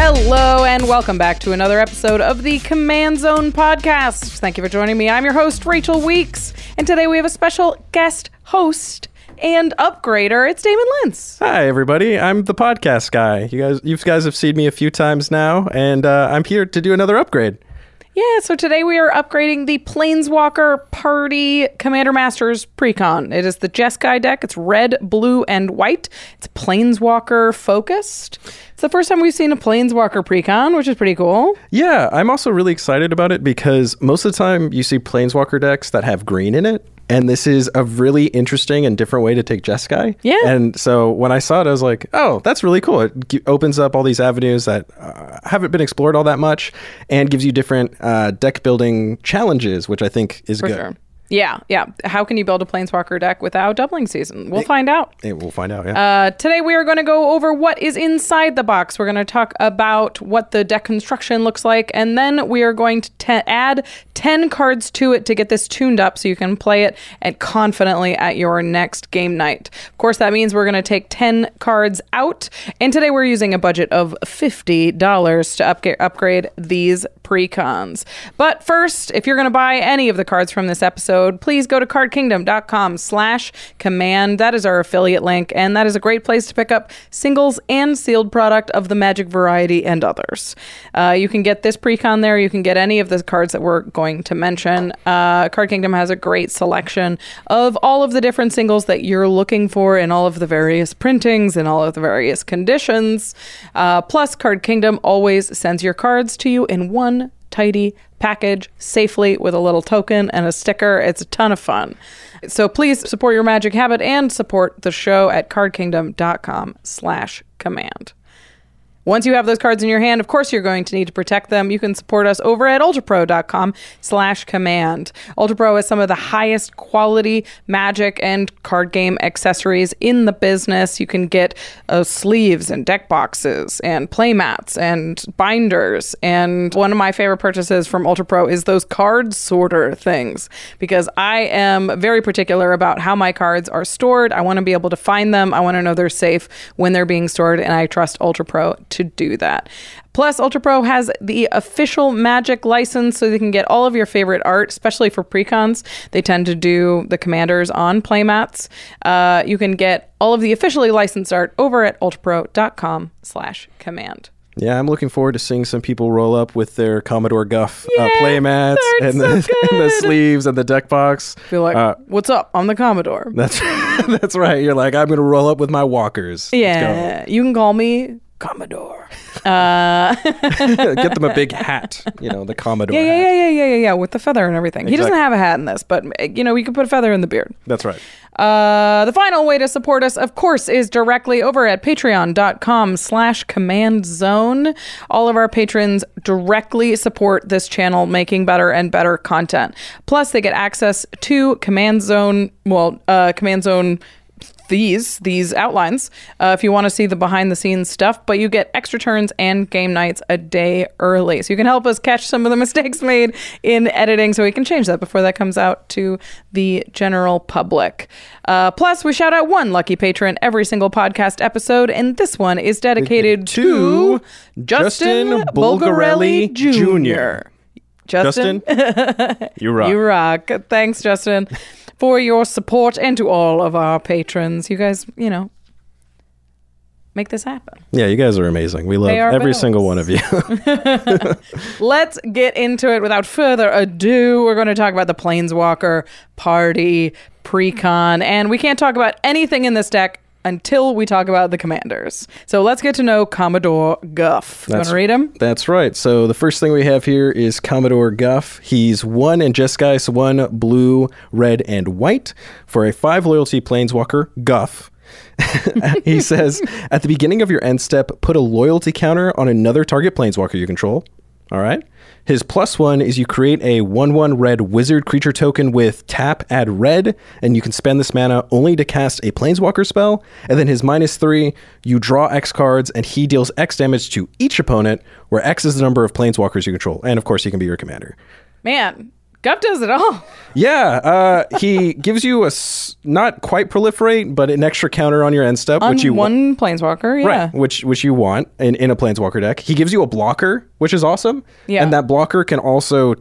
Hello, and welcome back to another episode of the Command Zone podcast. Thank you for joining me. I'm your host, Rachel Weeks, and today we have a special guest host and upgrader. It's Damen Lenz. Hi, everybody. I'm the podcast guy. You guys, you guys have seen me a few times now, and uh, I'm here to do another upgrade. Yeah, so today we are upgrading the Planeswalker Party Commander Masters Precon. It is the Jeskai deck. It's red, blue, and white. It's Planeswalker focused. It's the first time we've seen a Planeswalker Precon, which is pretty cool. Yeah, I'm also really excited about it because most of the time you see Planeswalker decks that have green in it. And this is a really interesting and different way to take Jeskai. Yeah. And so when I saw it, I was like, oh, that's really cool. It g- opens up all these avenues that uh, haven't been explored all that much and gives you different uh, deck building challenges, which I think is For good. sure. Yeah, yeah. How can you build a Planeswalker deck without doubling season? We'll find out. Eh, we'll find out. Yeah. Uh, today we are going to go over what is inside the box. We're going to talk about what the deck construction looks like, and then we are going to te- add 10 cards to it to get this tuned up so you can play it and confidently at your next game night. Of course, that means we're going to take 10 cards out, and today we're using a budget of $50 to upga- upgrade these precons. But first, if you're going to buy any of the cards from this episode, please go to cardkingdom.com slash command. That is our affiliate link, and that is a great place to pick up singles and sealed product of the magic variety and others. Uh, you can get this precon there. You can get any of the cards that we're going to mention. Uh, Card Kingdom has a great selection of all of the different singles that you're looking for in all of the various printings and all of the various conditions. Uh, plus, Card Kingdom always sends your cards to you in one tidy package safely with a little token and a sticker. It's a ton of fun. So please support your magic habit and support the show at cardkingdom.com slash command. Once you have those cards in your hand, of course you're going to need to protect them. You can support us over at ultrapro.com slash command. Ultrapro has some of the highest quality magic and card game accessories in the business. You can get uh, sleeves and deck boxes and playmats and binders. And one of my favorite purchases from Ultrapro is those card sorter things because I am very particular about how my cards are stored. I want to be able to find them. I want to know they're safe when they're being stored, and I trust Ultrapro to do that. Plus, Ultra Pro has the official Magic license, so they can get all of your favorite art, especially for precons. They tend to do the commanders on playmats. Uh, you can get all of the officially licensed art over at ultrapro.com slash command. Yeah, I'm looking forward to seeing some people roll up with their Commodore Guff uh, playmats and the, so and the sleeves and the deck box. Be like, Uh, what's up? I'm the Commodore. That's that's right. You're like, I'm gonna roll up with my walkers. Yeah, you can call me Commodore. Uh. Get them a big hat. You know, the Commodore. yeah, yeah, hat. yeah, yeah, yeah, yeah, yeah, with the feather and everything. He doesn't have a hat in this, but you know, we could put a feather in the beard. That's right. Uh, the final way to support us, of course, is directly over at patreon.com slash command zone. All of our patrons directly support this channel making better and better content. Plus, they get access to command zone, well, uh, command zone these these outlines uh, if you want to see the behind the scenes stuff but you get extra turns and game nights a day early so you can help us catch some of the mistakes made in editing so we can change that before that comes out to the general public uh, plus we shout out one lucky patron every single podcast episode and this one is dedicated to, To justin, Justin bulgarelli Bulgarelli jr Jr. justin, Justin, you rock. you rock. Thanks, Justin, for your support and to all of our patrons. You guys, you know, make this happen. Yeah, you guys are amazing. We love every bills. single one of you. Let's get into it without further ado. We're going to talk about the Planeswalker party precon, and we can't talk about anything in this deck until we talk about the commanders. So let's get to know Commodore Guff. You want to read him? That's right. So the first thing we have here is Commodore Guff. He's one in Jeskai, one blue, red, and white for a five loyalty planeswalker, Guff. he says, at the beginning of your end step, put a loyalty counter on another target planeswalker you control. All right. His plus one is you create a 1 1 red wizard creature token with tap, add red, and you can spend this mana only to cast a planeswalker spell. And then his minus three, you draw X cards and he deals X damage to each opponent, where X is the number of planeswalkers you control. And of course, he can be your commander. Man, Guff does it all. Yeah, uh, he gives you a s- not quite proliferate, but an extra counter on your end step, On which you wa- one Planeswalker, yeah. Right, which which you want in, in a planeswalker deck. He gives you a blocker, which is awesome. Yeah. And that blocker can also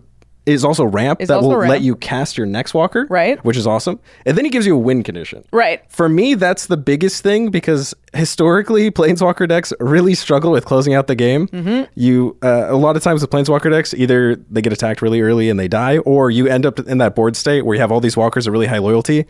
is also ramp Is that also will ramp. let you cast your next walker. Right. Which is awesome. And then he gives you a win condition. Right. For me, that's the biggest thing because historically, planeswalker decks really struggle with closing out the game. Mm-hmm. You uh, a lot of times with planeswalker decks, either they get attacked really early and they die, or you end up in that board state where you have all these walkers of really high loyalty,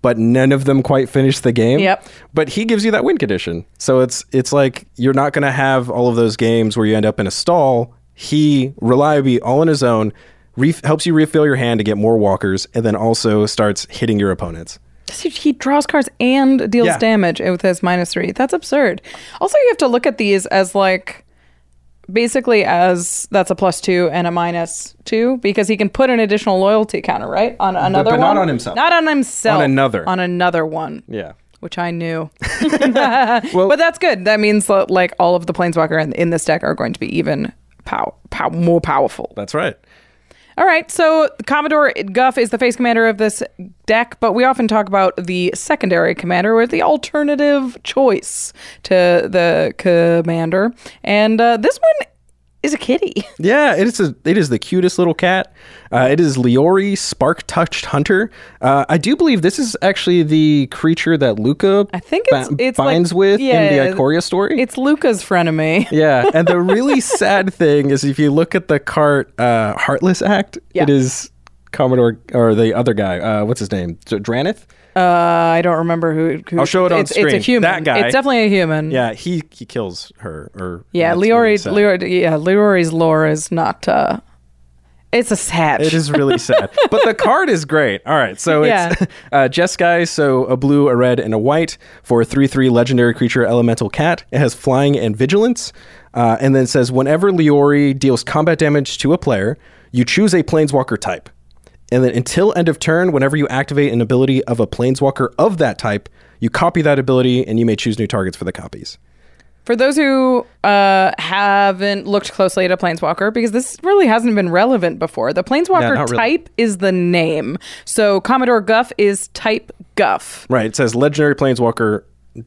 but none of them quite finish the game. Yep. But he gives you that win condition, so it's it's like you're not going to have all of those games where you end up in a stall. He reliably all on his own. Ref- helps you refill your hand to get more walkers, and then also starts hitting your opponents. He- He draws cards and deals Yeah. damage with his minus three. That's absurd. Also, you have to look at these as like basically as that's a plus two and a minus two because he can put an additional loyalty counter right on another but one. not on himself. Not on himself. On another. On another one. Yeah. Which I knew, but that's good. That means that like all of the planeswalker in, in this deck are going to be even pow, pow more powerful. That's right. All right, so Commodore Guff is the face commander of this deck, but we often talk about the secondary commander or the alternative choice to the commander. And uh, this one is a kitty. Yeah, it is a, it is the cutest little cat. Uh, it is Leori Spark Touched Hunter. Uh, I do believe this is actually the creature that Lukka I think it's ba- it's binds like, with yeah, in the Ikoria story. It's Lukka's frenemy. yeah, and the really sad thing is if you look at the cart uh, Heartless Act, Yeah. it is Commodore or the other guy. Uh, what's his name? Drannith. Uh, I don't remember who. who I'll show it on it's, It's a screen. human. That guy. It's definitely a human. Yeah, he he kills her. Or Yeah, Leori. Leori, yeah, Leori's lore is not. uh It's a sad. It is really sad. but the card is great. All right. So it's Yeah. uh, Jeskai, so a blue, a red, and a white for a 3 3 legendary creature elemental cat. It has flying and vigilance. Uh, and then it says whenever Leori deals combat damage to a player, you choose a planeswalker type. And then until end of turn, whenever you activate an ability of a planeswalker of that type, you copy that ability and you may choose new targets for the copies. For those who uh, haven't looked closely at a planeswalker, because this really hasn't been relevant before, the planeswalker really. type is the name. So Commodore Guff is type Guff. Right. It says legendary planeswalker.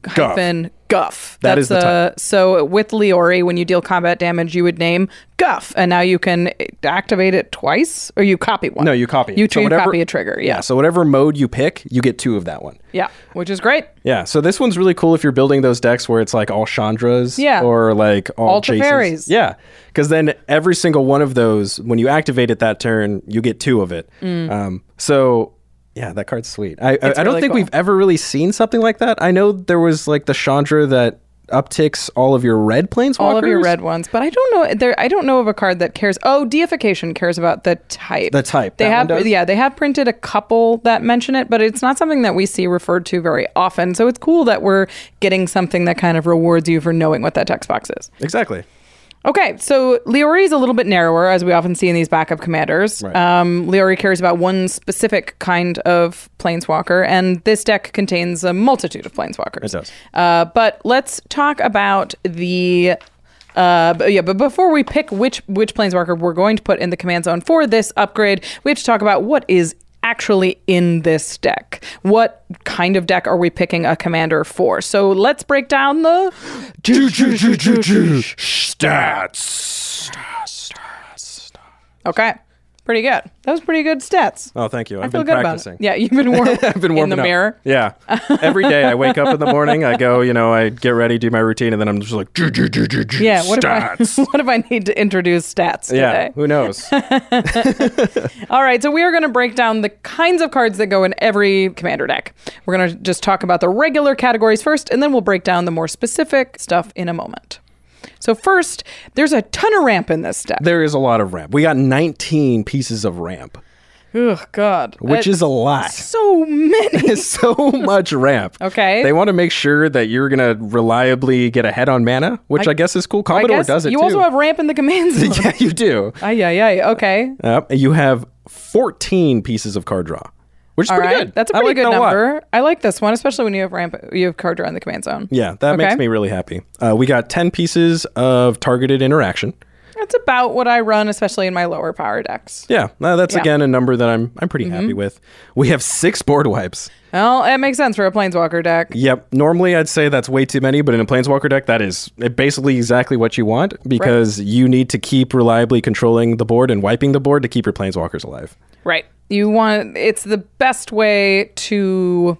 Hyphen Guff. That is the uh, so with Leori, when you deal combat damage, you would name Guff, and now you can activate it twice, or you copy one. No, you copy. it. You, So you whatever- copy a trigger. Yeah. So whatever mode you pick, you get two of that one. yeah, which is great. Yeah, so this one's really cool if you're building those decks where it's like all Chandras Yeah. or like all, All chases. Yeah, because then every single one of those, when you activate it that turn, you get two of it. Um, so yeah, that card's sweet. I, I, I don't really think cool. we've ever really seen something like that. I know there was like the Chandra that upticks all of your red planeswalkers. All of your red ones, but I don't know. There, I don't know of a card that cares. Oh, deification cares about the type. The type. They have, yeah, they have printed a couple that mention it, but it's not something that we see referred to very often. So it's cool that we're getting something that kind of rewards you for knowing what that text box is. Exactly. Okay, so Leori is a little bit narrower, as we often see in these backup commanders. Right. Um, Leori cares about one specific kind of planeswalker, and this deck contains a multitude of planeswalkers. It does. Uh, but let's talk about the. Uh, but yeah, but before we pick which which planeswalker we're going to put in the command zone for this upgrade, we have to talk about what is actually in this deck. What kind of deck are we picking a commander for? So let's break down the Stats. Okay. Pretty good. That was pretty good stats. Oh, thank you. I I've feel been good practicing. Yeah, you've been warm I've been in warming the up. mirror. Yeah. Every day I wake up in the morning, I go, you know, I get ready, do my routine, and then I'm just like, Yeah, what if I stats. what if I need to introduce stats yeah, today? who knows? All right, so we are going to break down the kinds of cards that go in every commander deck. We're going to just talk about the regular categories first, and then we'll break down the more specific stuff in a moment. So first, there's a ton of ramp in this deck. there is a lot of ramp. We got 19 pieces of ramp, Oh God, which Uh, is a lot. so many. So much ramp. Okay. They want to make sure that you're going to reliably get ahead on mana, which I, guess is cool. I Commodore does it you too. also have ramp in the command zone. yeah, you do. Ay, ay, ay. Okay. Yep. you have 14 pieces of card draw, which is All pretty right. good. That's a I pretty like good that a lot. number. I like this one, especially when you have ramp you have card draw in the command zone. Yeah, that Okay. makes me really happy. Uh, we got 10 pieces of targeted interaction. That's about what I run, especially in my lower power decks. Yeah, uh, that's Yeah. Mm-hmm. again a number that I'm I'm pretty happy with. We have six board wipes. Well, it makes sense for a planeswalker deck. Yep. Normally I'd say that's way too many, but in a planeswalker deck, that is basically exactly what you want because you need to keep reliably controlling the board and wiping the board to keep your planeswalkers alive. Right. You want it's the best way to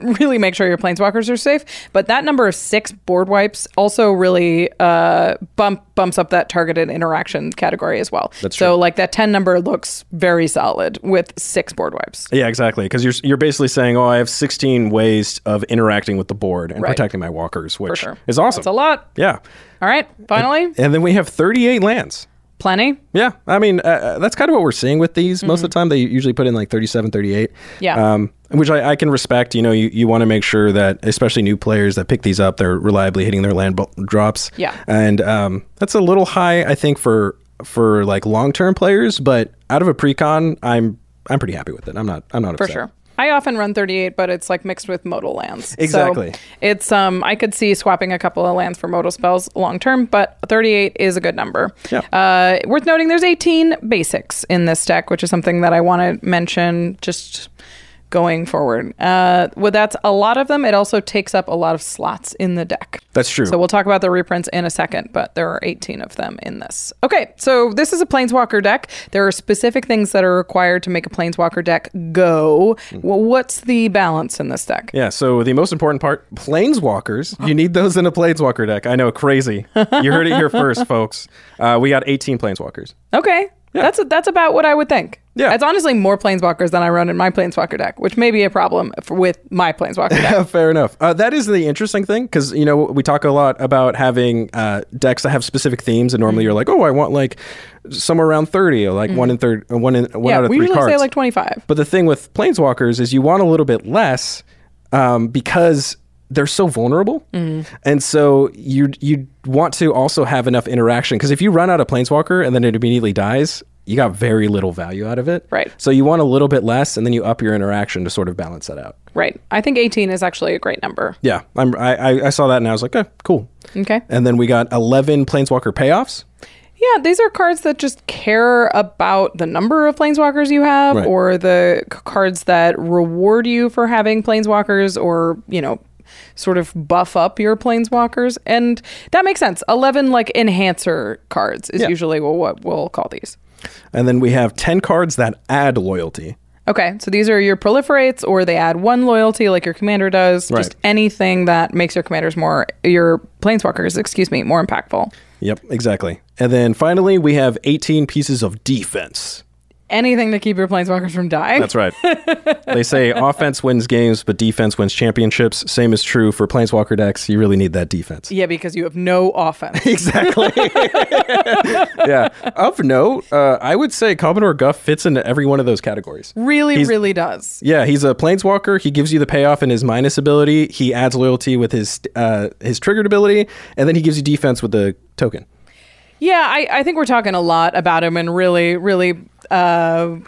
really make sure your planeswalkers are safe. But that number of six board wipes also really uh, bump bumps up that targeted interaction category as well. That's so true. like that ten number looks very solid with six board wipes. Yeah, exactly. Because you're you're basically saying, oh, I have 16 ways of interacting with the board and Right. protecting my walkers, which sure. is awesome. It's a lot. Yeah. All right. Finally, And then we have 38 lands. Plenty. Yeah, I mean, uh, uh, that's kind of what we're seeing with these. Most of the time, they usually put in like 37, 38. Mm-hmm. Yeah. Um, which I, I can respect. You know, you, you want to make sure that, especially new players that pick these up, they're reliably hitting their land bo- drops. Yeah. And um, that's a little high, I think, for for like long term players. But out of a precon, I'm I'm pretty happy with it. I'm not I'm not for sure. I often run 38, but it's like mixed with modal lands. So Exactly. it's um I could see swapping a couple of lands for modal spells long term, but 38 is a good number. Yeah. Uh, worth noting, there's 18 basics in this deck, which is something that I want to mention just going forward. Uh, well, that's a lot of them. It also takes up a lot of slots in the deck. That's true. So we'll talk about the reprints in a second, but there are 18 of them in this. Okay, so this is a Planeswalker deck. There are specific things that are required to make a Planeswalker deck go. Well, what's the balance in this deck? Yeah, so the most important part, planeswalkers. You need those in a planeswalker deck. I know, crazy. You heard it here first, folks. Uh, we got 18 planeswalkers. Okay. That's that's about what I would think. Yeah. It's honestly more planeswalkers than I run in my planeswalker deck, which may be a problem for, with my planeswalker deck. Fair enough. Uh, that is the interesting thing because you know we talk a lot about having uh, decks that have specific themes, and Mm-hmm. normally you're like, oh, I want like somewhere around thirty, or like one in third, uh, one in one yeah, out of we three usually cards. say like 25. but the thing with planeswalkers is you want a little bit less um, because they're so vulnerable, Mm-hmm. and so you you want to also have enough interaction because if you run out of planeswalker and then it immediately dies. You got very little value out of it. Right. So you want a little bit less, and then you up your interaction to sort of balance that out. Right. I think 18 is actually a great number. Yeah, I'm, I, I- saw that and I was like, eh, cool. Okay. And then we got 11 Planeswalker payoffs. Yeah, these are cards that just care about the number of planeswalkers you have Right. or the c- cards that reward you for having planeswalkers or, you know, sort of buff up your planeswalkers. And that makes sense. 11 like enhancer cards is Yeah. usually what we'll call these. And then we have 10 cards that add loyalty. Okay, so these are your proliferates, or they add one loyalty like your commander does. Right. Just anything that makes your commanders more, your planeswalkers, excuse me, more impactful. Yep, exactly. And then finally, we have 18 pieces of defense. Anything to keep your planeswalkers from dying. That's right. they say offense wins games, but defense wins championships. Same is true for Planeswalker decks. You really need that defense. Yeah, because you have no offense. Exactly. yeah. Of note, uh, I would say Commodore Guff fits into every one of those categories. really, He's- really does. Yeah, he's a planeswalker. He gives you the payoff in his minus ability. He adds loyalty with his uh, his triggered ability, and then he gives you defense with the token. Yeah, I, I think we're talking a lot about him and really, really uh,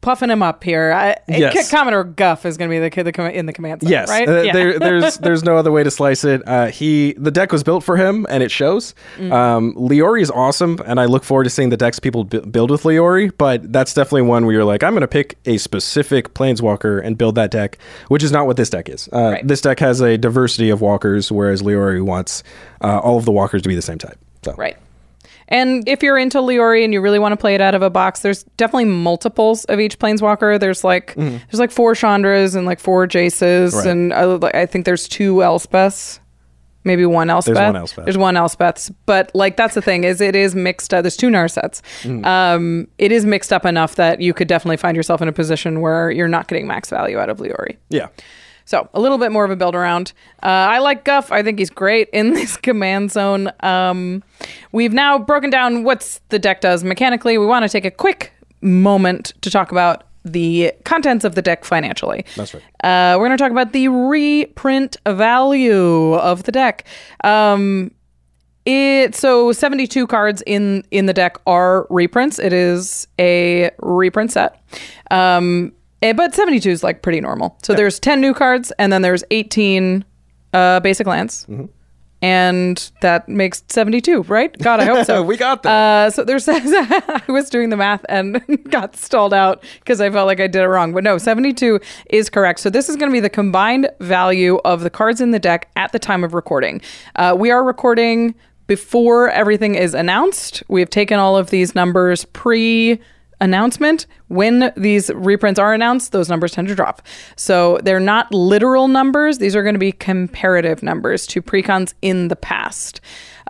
puffing him up here. I, Yes. Commodore Guff is going to be the kid the com- in the command center, Yes, right? uh, yeah. there, there's there's no other way to slice it. Uh, he the deck was built for him, and it shows. Mm. Um, Leori is awesome, and I look forward to seeing the decks people bu- build with Leori. But that's definitely one where you're like, I'm going to pick a specific Planeswalker and build that deck, which is not what this deck is. Uh, Right. This deck has a diversity of walkers, whereas Leori wants uh, all of the walkers to be the same type. So Right. And if you're into Leori and you really want to play it out of a box, there's definitely multiples of each planeswalker. There's like there's like four Chandras and like four Jaces, Mm-hmm. Right. and uh, like, I think there's two Elspeths, maybe one Elspeth. There's one Elspeth. There's one Elspeths, but like that's the thing is it is mixed. Uh, there's two Narsets. Mm-hmm. Um, it is mixed up enough that you could definitely find yourself in a position where you're not getting max value out of Leori. yeah, So a little bit more of a build around. Uh, I like Guff. I think he's great in this command zone. Um, we've now broken down what the deck does mechanically. We want to take a quick moment to talk about the contents of the deck financially. That's right. Uh, we're going to talk about the reprint value of the deck. Um, it so 72 cards in in the deck are reprints. It is a reprint set. Um eh, but 72 is like pretty normal. So there's 10 new cards and then there's 18 uh basic lands. And that makes 72, right? God, I hope so. We got that. Uh, so there's, I was doing the math and got stalled out because I felt like I did it wrong. But no, 72 is correct. So this is going to be the combined value of the cards in the deck at the time of recording. Uh, we are recording before everything is announced. We have taken all of these numbers pre announcement. When these reprints are announced, those numbers tend to drop. So they're not literal numbers. These are going to be comparative numbers to precons in the past.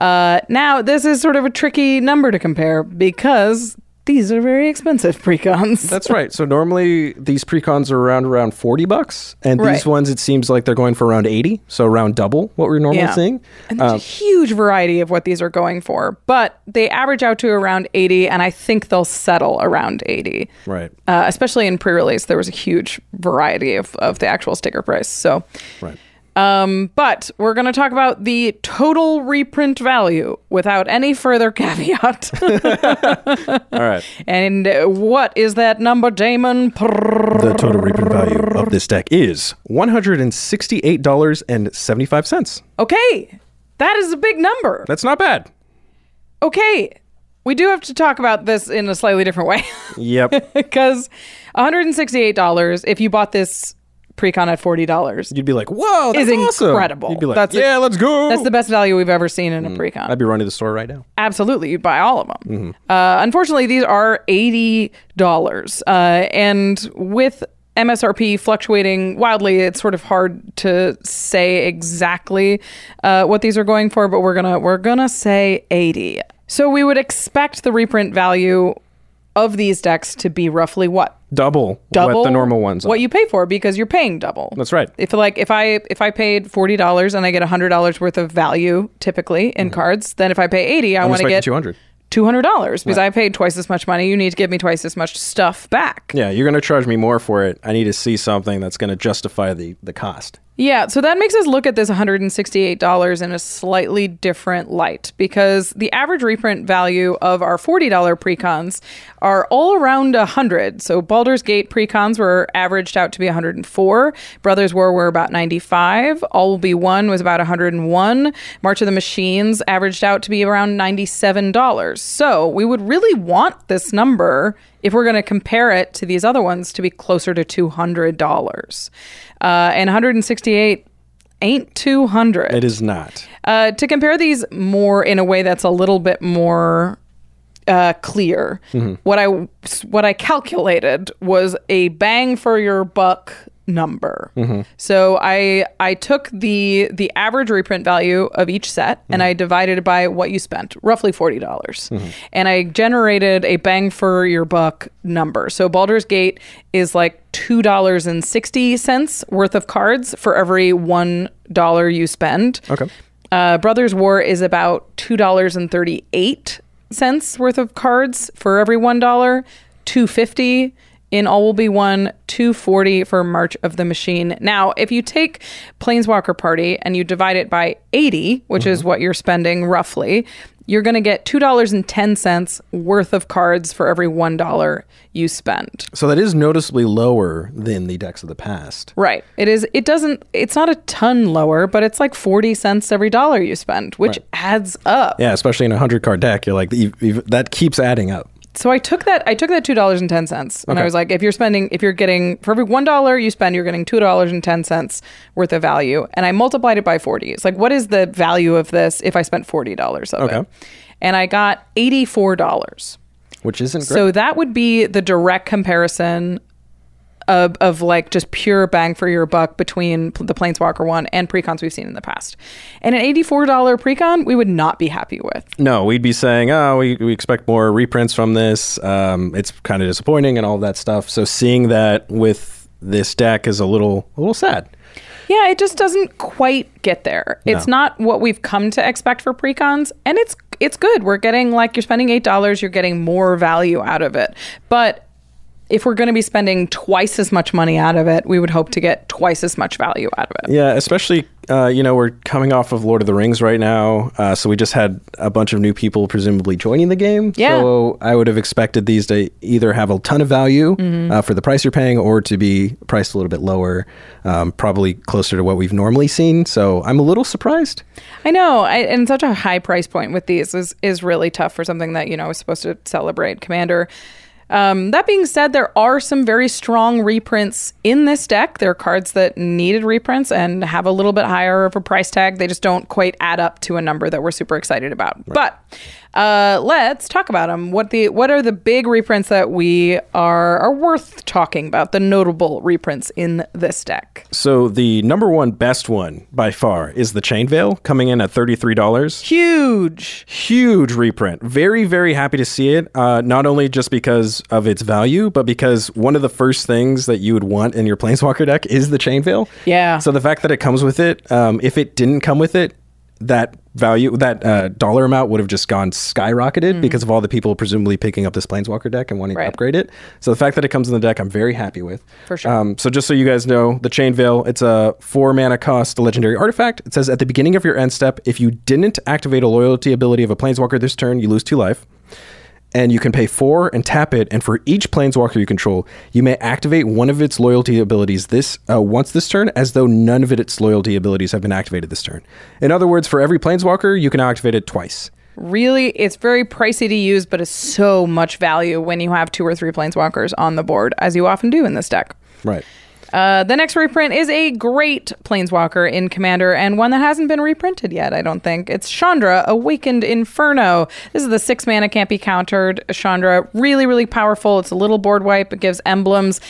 Uh, now, this is sort of a tricky number to compare because these are very expensive precons. That's right. So normally these precons are around around forty bucks, and these ones it seems like they're going for around eighty, so around double what we're normally Yeah. seeing. And there's Um, a huge variety of what these are going for, but they average out to around 80, and I think they'll settle around 80. Right. Uh, especially in pre-release, there was a huge variety of, of the actual sticker price. So, Right. Um, but we're going to talk about the total reprint value without any further caveat. All right. and uh, what is that number, Damen? The total reprint value of this deck is one hundred and sixty-eight dollars and seventy-five cents. Okay, that is a big number. That's not bad. Okay, we do have to talk about this in a slightly different way. Yep. because $168 if you bought this pre-con at $40 You'd be like, "Whoa, that's is awesome." incredible. You'd be like, That's a- "Yeah, let's go." that's the best value we've ever seen in a pre-con I'd be running to the store right now. absolutely you'd buy all of them Mm-hmm. uh, unfortunately these are $80 uh, and with MSRP fluctuating wildly, it's sort of hard to say exactly uh, what these are going for, but we're gonna we're gonna say 80. So we would expect the reprint value of these decks to be roughly what? Double, double what the normal ones are. what you pay for because you're paying double That's right. if like if i if i paid $40 and i get $100 worth of value typically in mm-hmm. cards then if i pay 80 i want to get 200. $200 because i paid twice as much money you need to give me twice as much stuff back Yeah, you're going to charge me more for it. I need to see something that's going to justify the the cost. Yeah, so that makes us look at this $168 in a slightly different light because the average reprint value of our $40 precons are all around 100. So Baldur's Gate precons were averaged out to be 104, Brothers War were about 95, All Will Be One was about 101, March of the Machines averaged out to be around $97. So we would really want this number if we're going to compare it to these other ones to be closer to $200. Uh, and 168 ain't 200. It is not. Uh, to compare these more in a way that's a little bit more uh, clear, what I what I calculated was a bang for your buck number. Mm-hmm. So I I took the the average reprint value of each set and mm-hmm. I divided it by what you spent, roughly forty dollars, mm-hmm. and I generated a bang for your buck number. So Baldur's Gate is like two dollars and sixty cents worth of cards for every one dollar you spend. Okay. Uh, Brothers War is about two dollars and thirty eight cents worth of cards for every one dollar. Two fifty in all will be one 240 for March of the Machine. Now, if you take Planeswalker Party and you divide it by 80, which is mm-hmm. what you're spending roughly, you're going to get $2.10 worth of cards for every $1 you spend. So that is noticeably lower than the decks of the past. Right. It is it doesn't it's not a ton lower, but it's like 40 cents every dollar you spend, which adds up. Yeah, especially in a hundred card deck, you're like that keeps adding up. So I took that I took that two dollars and ten cents, and I was like, if you're spending, if you're getting for every one dollar you spend, you're getting two dollars and ten cents worth of value, and I multiplied it by forty. It's like, what is the value of this if I spent forty dollars of Okay. it? And I got eighty four dollars. Which isn't great. So that would be the direct comparison of, of like just pure bang for your buck between the Planeswalker one and precons we've seen in the past. And an $84 precon, we would not be happy with. No, we'd be saying, oh, we, we expect more reprints from this. Um, it's kind of disappointing and all that stuff. So seeing that with this deck is a little a little sad. Yeah, it just doesn't quite get there. It's not what we've come to expect for precons, and it's it's good. We're getting like you're spending eight dollars, you're getting more value out of it. But if we're going to be spending twice as much money out of it, we would hope to get twice as much value out of it. Yeah, especially uh, you know we're coming off of Lord of the Rings right now, uh, so we just had a bunch of new people presumably joining the game. Yeah. So I would have expected these to either have a ton of value uh, for the price you're paying, or to be priced a little bit lower, um, probably closer to what we've normally seen. So I'm a little surprised. I know, I, and such a high price point with these is is really tough for something that you know is supposed to celebrate Commander. Um, that being said, there are some very strong reprints in this deck. There are cards that needed reprints and have a little bit higher of a price tag. They just don't quite add up to a number that we're super excited about. But uh, let's talk about them. What the what are the big reprints that we are are worth talking about? The notable reprints in this deck. So the number one best one by far is the Chain Veil, coming in at thirty three dollars. Huge. huge reprint. Very, very happy to see it. Uh, not only just because of its value, but because one of the first things that you would want in your Planeswalker deck is the Chain Veil. Yeah. So the fact that it comes with it, um, if it didn't come with it, that value, that uh, dollar amount would have just gone skyrocketed because of all the people presumably picking up this Planeswalker deck and wanting Mm. Right. to upgrade it. So the fact that it comes in the deck, I'm very happy with. For sure. Um, so just so you guys know, the Chain Veil, it's a four mana cost legendary artifact. It says at the beginning of your end step, if you didn't activate a loyalty ability of a planeswalker this turn, you lose two life. And you can pay four and tap it, and for each planeswalker you control, you may activate one of its loyalty abilities this uh, once this turn, as though none of its loyalty abilities have been activated this turn. In other words, for every planeswalker, you can activate it twice. really it's very pricey to use but it's so much value when you have two or three planeswalkers on the board as you often do in this deck Right. Uh, the next reprint is a great planeswalker in commander and one that hasn't been reprinted yet i don't think it's chandra awakened inferno this is the six mana can't be countered chandra really really powerful it's a little board wipe it gives emblems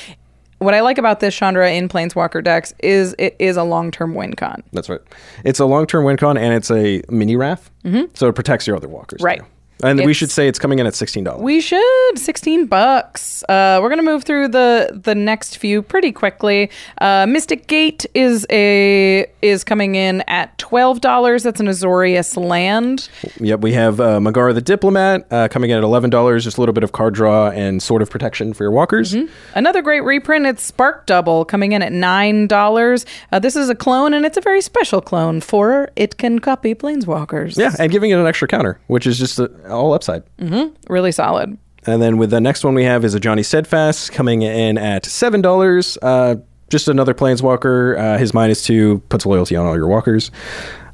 what i like about this chandra in planeswalker decks is it is a long-term win con That's right. It's a long term win con and it's a mini wrath. So it protects your other walkers. Mm-hmm. Right. too. And we should say it's coming in at $16. We should. 16 bucks. Uh, we're going to move through the the next few pretty quickly. Uh, Mystic Gate is a is coming in at $12. That's an Azorius land. Yep, we have uh, Mangara the Diplomat uh, coming in at eleven dollars. Just a little bit of card draw and sort of protection for your walkers. Another great reprint, it's Spark Double coming in at $9. Uh, this is a clone and it's a very special clone for it can copy planeswalkers. Yeah, and giving it an extra counter, which is just uh all upside. Mm-hmm. Really solid. And then with the next one we have is a Ajani Steadfast coming in at seven dollars. Uh, just another Planeswalker. Uh, his minus two puts loyalty on all your walkers.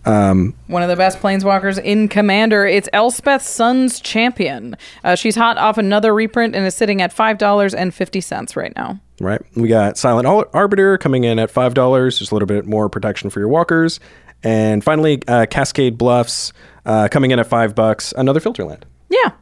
Um, One of the best planeswalkers in Commander. It's Elspeth Sun's Champion. Uh, she's hot off another reprint and is sitting at $5.50 right now. Right. We got Silent Arbiter coming in at five dollars. Just a little bit more protection for your walkers. And finally, uh, Cascade Bluffs uh, coming in at five bucks. Another filter land. Yeah.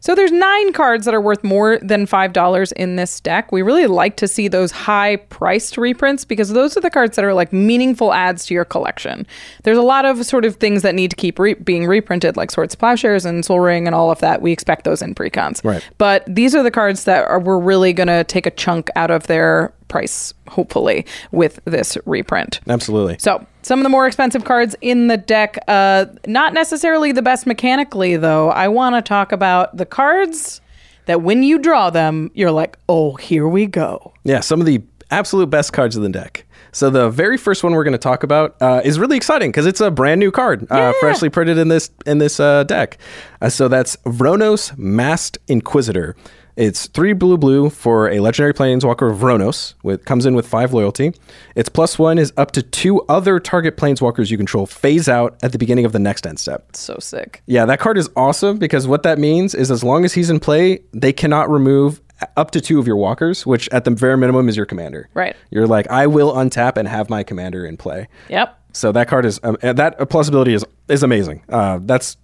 So there's nine cards that are worth more than five dollars in this deck. We really like to see those high priced reprints because those are the cards that are like meaningful adds to your collection. There's a lot of sort of things that need to keep re- being reprinted, like Swords to Plowshares and Sol Ring and all of that. We expect those in precons. Right. But these are the cards that are we're really gonna take a chunk out of their price, hopefully, with this reprint. Absolutely. So, some of the more expensive cards in the deck, uh, not necessarily the best mechanically, though. I want to talk about the cards that when you draw them, you're like, oh, here we go. Yeah, some of the absolute best cards in the deck. So the very first one we're going to talk about uh, is really exciting because it's a brand new card, uh, freshly printed in this in this uh, deck. Uh, so that's Vronos Masked Inquisitor. It's three blue blue for a legendary planeswalker of Vronos. With comes in with five loyalty. Its plus one is up to two other target planeswalkers you control phase out at the beginning of the next end step. So sick. Yeah, that card is awesome because what that means is as long as he's in play, they cannot remove up to two of your walkers, which at the very minimum is your commander. Right. You're like, I will untap and have my commander in play. Yep. So that card is um, that plus ability is is amazing. Uh, that's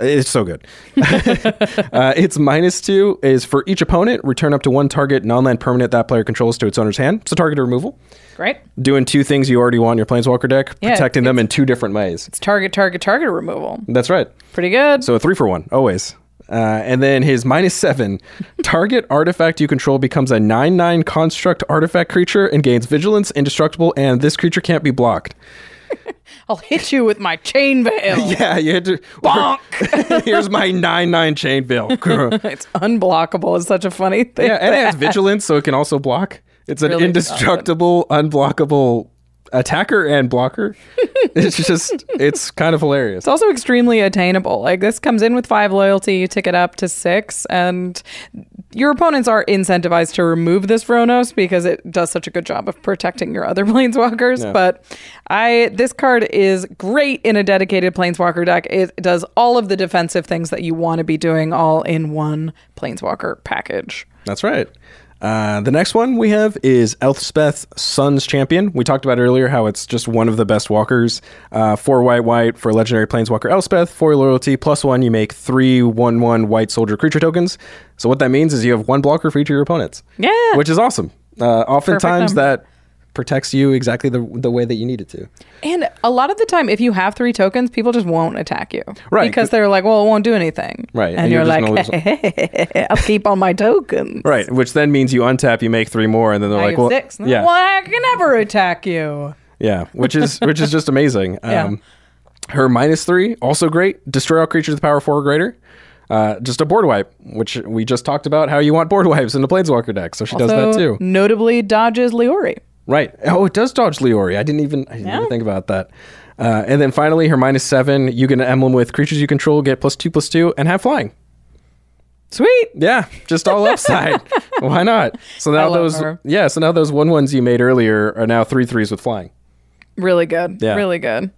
it's so good. uh, its minus two is for each opponent, return up to one target non-land permanent that player controls to its owner's hand. So target removal. Great. Doing two things you already want in your planeswalker deck, Yeah, protecting them in two different ways. It's target, target, target removal. That's right. Pretty good. So a three for one, always. Uh, and then his minus seven target artifact you control becomes a 9 9 construct artifact creature and gains vigilance, indestructible, and this creature can't be blocked. I'll hit you with my chain veil. Yeah, you had to. Bonk. Here's my 9 9 chain veil. It's unblockable. It's such a funny thing. Yeah, and it has vigilance, so it can also block. It's an Really indestructible, unblockable attacker and blocker. it's just, it's kind of hilarious. It's also extremely attainable. Like this comes in with five loyalty, you tick it up to six, and your opponents are incentivized to remove this Vronos because it does such a good job of protecting your other planeswalkers. Yeah. But I this card is great in a dedicated planeswalker deck. It does all of the defensive things that you want to be doing all in one planeswalker package. That's right. Uh, the next one we have is Elspeth Sun's Champion. We talked about earlier how it's just one of the best walkers. Uh, four white, white for legendary planeswalker Elspeth. Four loyalty plus one. You make three one one white soldier creature tokens. So what that means is you have one blocker for each of your opponents. Yeah. which is awesome. Uh, oftentimes that protects you exactly the the way that you need it to. And a lot of the time, if you have three tokens, people just won't attack you. Right. Because they're like, well, it won't do anything. Right, And, and you're, you're like, I'll keep on my tokens. Right, which then means you untap, you make three more, and then they're Now like, well, six. yeah, Well, I can never attack you. Yeah, which is which is just amazing. Yeah. Um, her minus three, also great. Destroy all creatures with power four or greater. Uh, just a board wipe, which we just talked about how you want board wipes in the Planeswalker deck. So she does that too. Notably dodges Leori. Right. Oh, it does dodge Leori. I didn't even I didn't even think about that. Uh, and then finally, her minus seven, you get an emblem with creatures you control, get plus two plus two, and have flying. Sweet. Yeah, just all upside. Why not? So now those her. yeah, so now those one ones you made earlier are now three threes with flying. Really good. Yeah. Really good.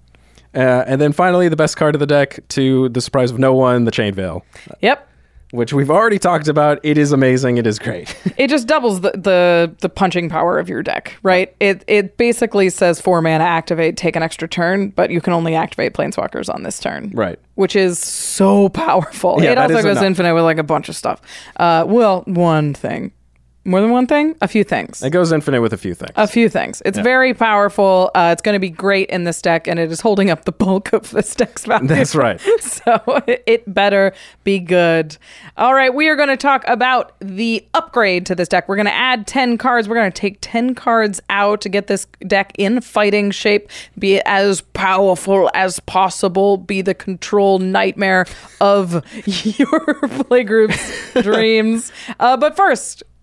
Uh, and then finally, the best card of the deck, to the surprise of no one, the Chain Veil, Yep. Which we've already talked about. It is amazing. It is great. It just doubles the, the the punching power of your deck, right? It it basically says four mana activate, take an extra turn, but you can only activate planeswalkers on this turn. right. Which is so powerful. Yeah, it also goes enough. infinite with like a bunch of stuff. Uh, well, one thing. More than one thing? A few things. It goes infinite with a few things. A few things. It's very powerful. Uh, it's going to be great in this deck, and it is holding up the bulk of this deck's value. That's right. so it better be good. All right, we are going to talk about the upgrade to this deck. We're going to add 10 cards. We're going to take 10 cards out to get this deck in fighting shape, be it as powerful as possible, be the control nightmare of your playgroup's dreams. Uh, but first,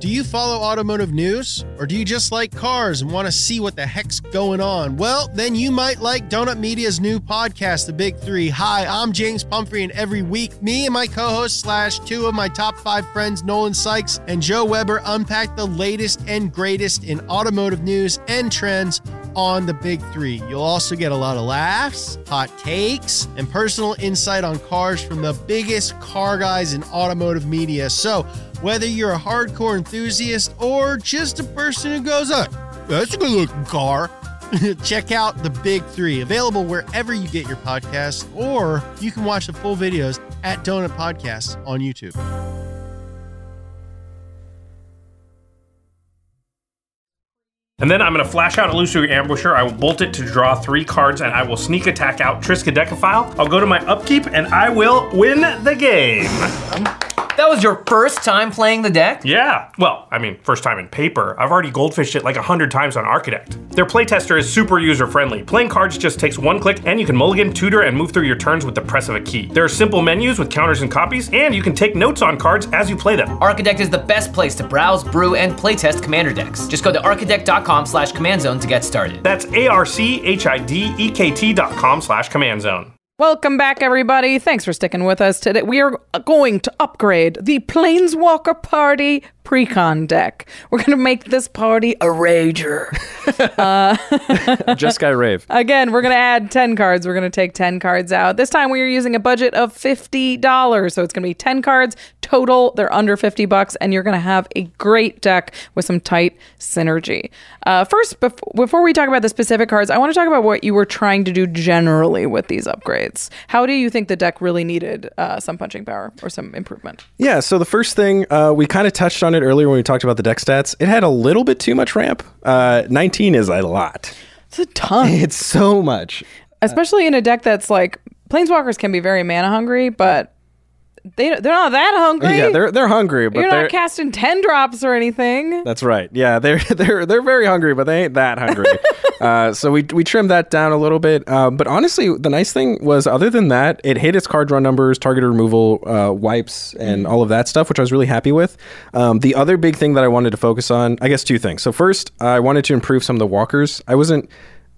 Do you follow automotive news? Or do you just like cars and want to see what the heck's going on? Well, then you might like Donut Media's new podcast, The Big Three. Hi, I'm James Pumphrey, and every week, me and my co host, slash two of my top five friends, Nolan Sykes and Joe Weber, unpack the latest and greatest in automotive news and trends on the Big Three. You'll also get a lot of laughs, hot takes, and personal insight on cars from the biggest car guys in automotive media. So, whether you're a hardcore enthusiast or just a person who goes, oh, that's a good looking car, check out the Big Three, available wherever you get your podcasts, or you can watch the full videos at Donut Podcasts on YouTube. And then I'm going to flash out Illusory Ambusher. I will bolt it to draw three cards, and I will sneak attack out Triskaidekaphile. I'll go to my upkeep, and I will win the game. That was your first time playing the deck? Yeah. Well, I mean, first time in paper. I've already goldfished it like a hundred times on Archidekt. Their playtester is super user friendly. Playing cards just takes one click, and you can mulligan, tutor, and move through your turns with the press of a key. There are simple menus with counters and copies, and you can take notes on cards as you play them. Archidekt is the best place to browse, brew, and playtest commander decks. Just go to archidekt.com slash command zone to get started. That's A-R-C-H-I-D-E-K-T dot com slash command zone. Welcome back, everybody. Thanks for sticking with us today. We are going to upgrade the Planeswalker Party Precon deck. We're going to make this party a rager. Just Guy Rave. Again, we're going to add 10 cards. We're going to take 10 cards out. This time we are using a budget of $50. So it's going to be 10 cards total. They're under 50 bucks and you're going to have a great deck with some tight synergy. Uh, first, bef- before we talk about the specific cards, I want to talk about what you were trying to do generally with these upgrades. How do you think the deck really needed uh, some punching power or some improvement? Yeah, so the first thing, uh, we kind of touched on it earlier when we talked about the deck stats. It had a little bit too much ramp. Uh, 19 is a lot. It's a ton. It's so much. Especially in a deck that's like Planeswalkers can be very mana hungry, but they they're not that hungry. Yeah, they're they're hungry, but You're they're not casting ten drops or anything. That's right. Yeah, they're they're they're very hungry, but they ain't that hungry. uh, so we we trimmed that down a little bit. Uh, but honestly, the nice thing was, other than that, it hit its card draw numbers, target removal, uh, wipes, and all of that stuff, which I was really happy with. Um, the other big thing that I wanted to focus on, I guess, two things. So first, I wanted to improve some of the walkers. I wasn't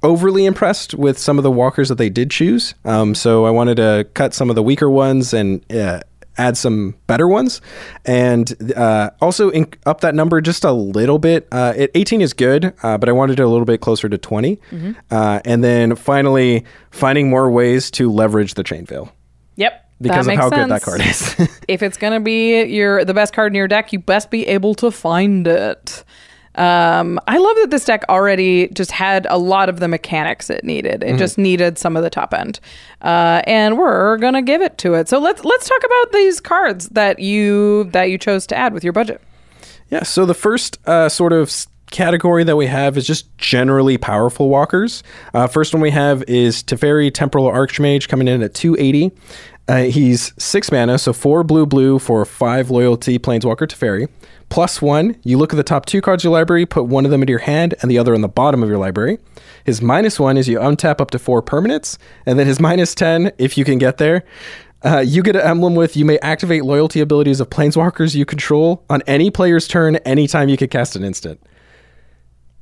overly impressed with some of the walkers that they did choose. Um, so I wanted to cut some of the weaker ones and uh, add some better ones, and uh, also in- up that number just a little bit. Uh, it, 18 is good, uh, but I wanted it a little bit closer to 20. Uh, and then finally, finding more ways to leverage the chain veil Yep. because of how makes good that card is. if it's gonna be your the best card in your deck, you best be able to find it. Um, I love that this deck already just had a lot of the mechanics it needed. Mm-hmm. It just needed some of the top end, uh, and we're gonna give it to it. So let's let's talk about these cards that you that you chose to add with your budget. Yeah. So the first uh, sort of category that we have is just generally powerful walkers. Uh, first one we have is Teferi Temporal Archmage coming in at 280. Uh, he's six mana, so four blue blue for five loyalty Planeswalker Teferi. Plus one, you look at the top two cards of your library, put one of them into your hand and the other on the bottom of your library. His minus one is you untap up to four permanents, and then his minus 10, if you can get there, uh, you get an emblem with you may activate loyalty abilities of planeswalkers you control on any player's turn anytime you can cast an instant.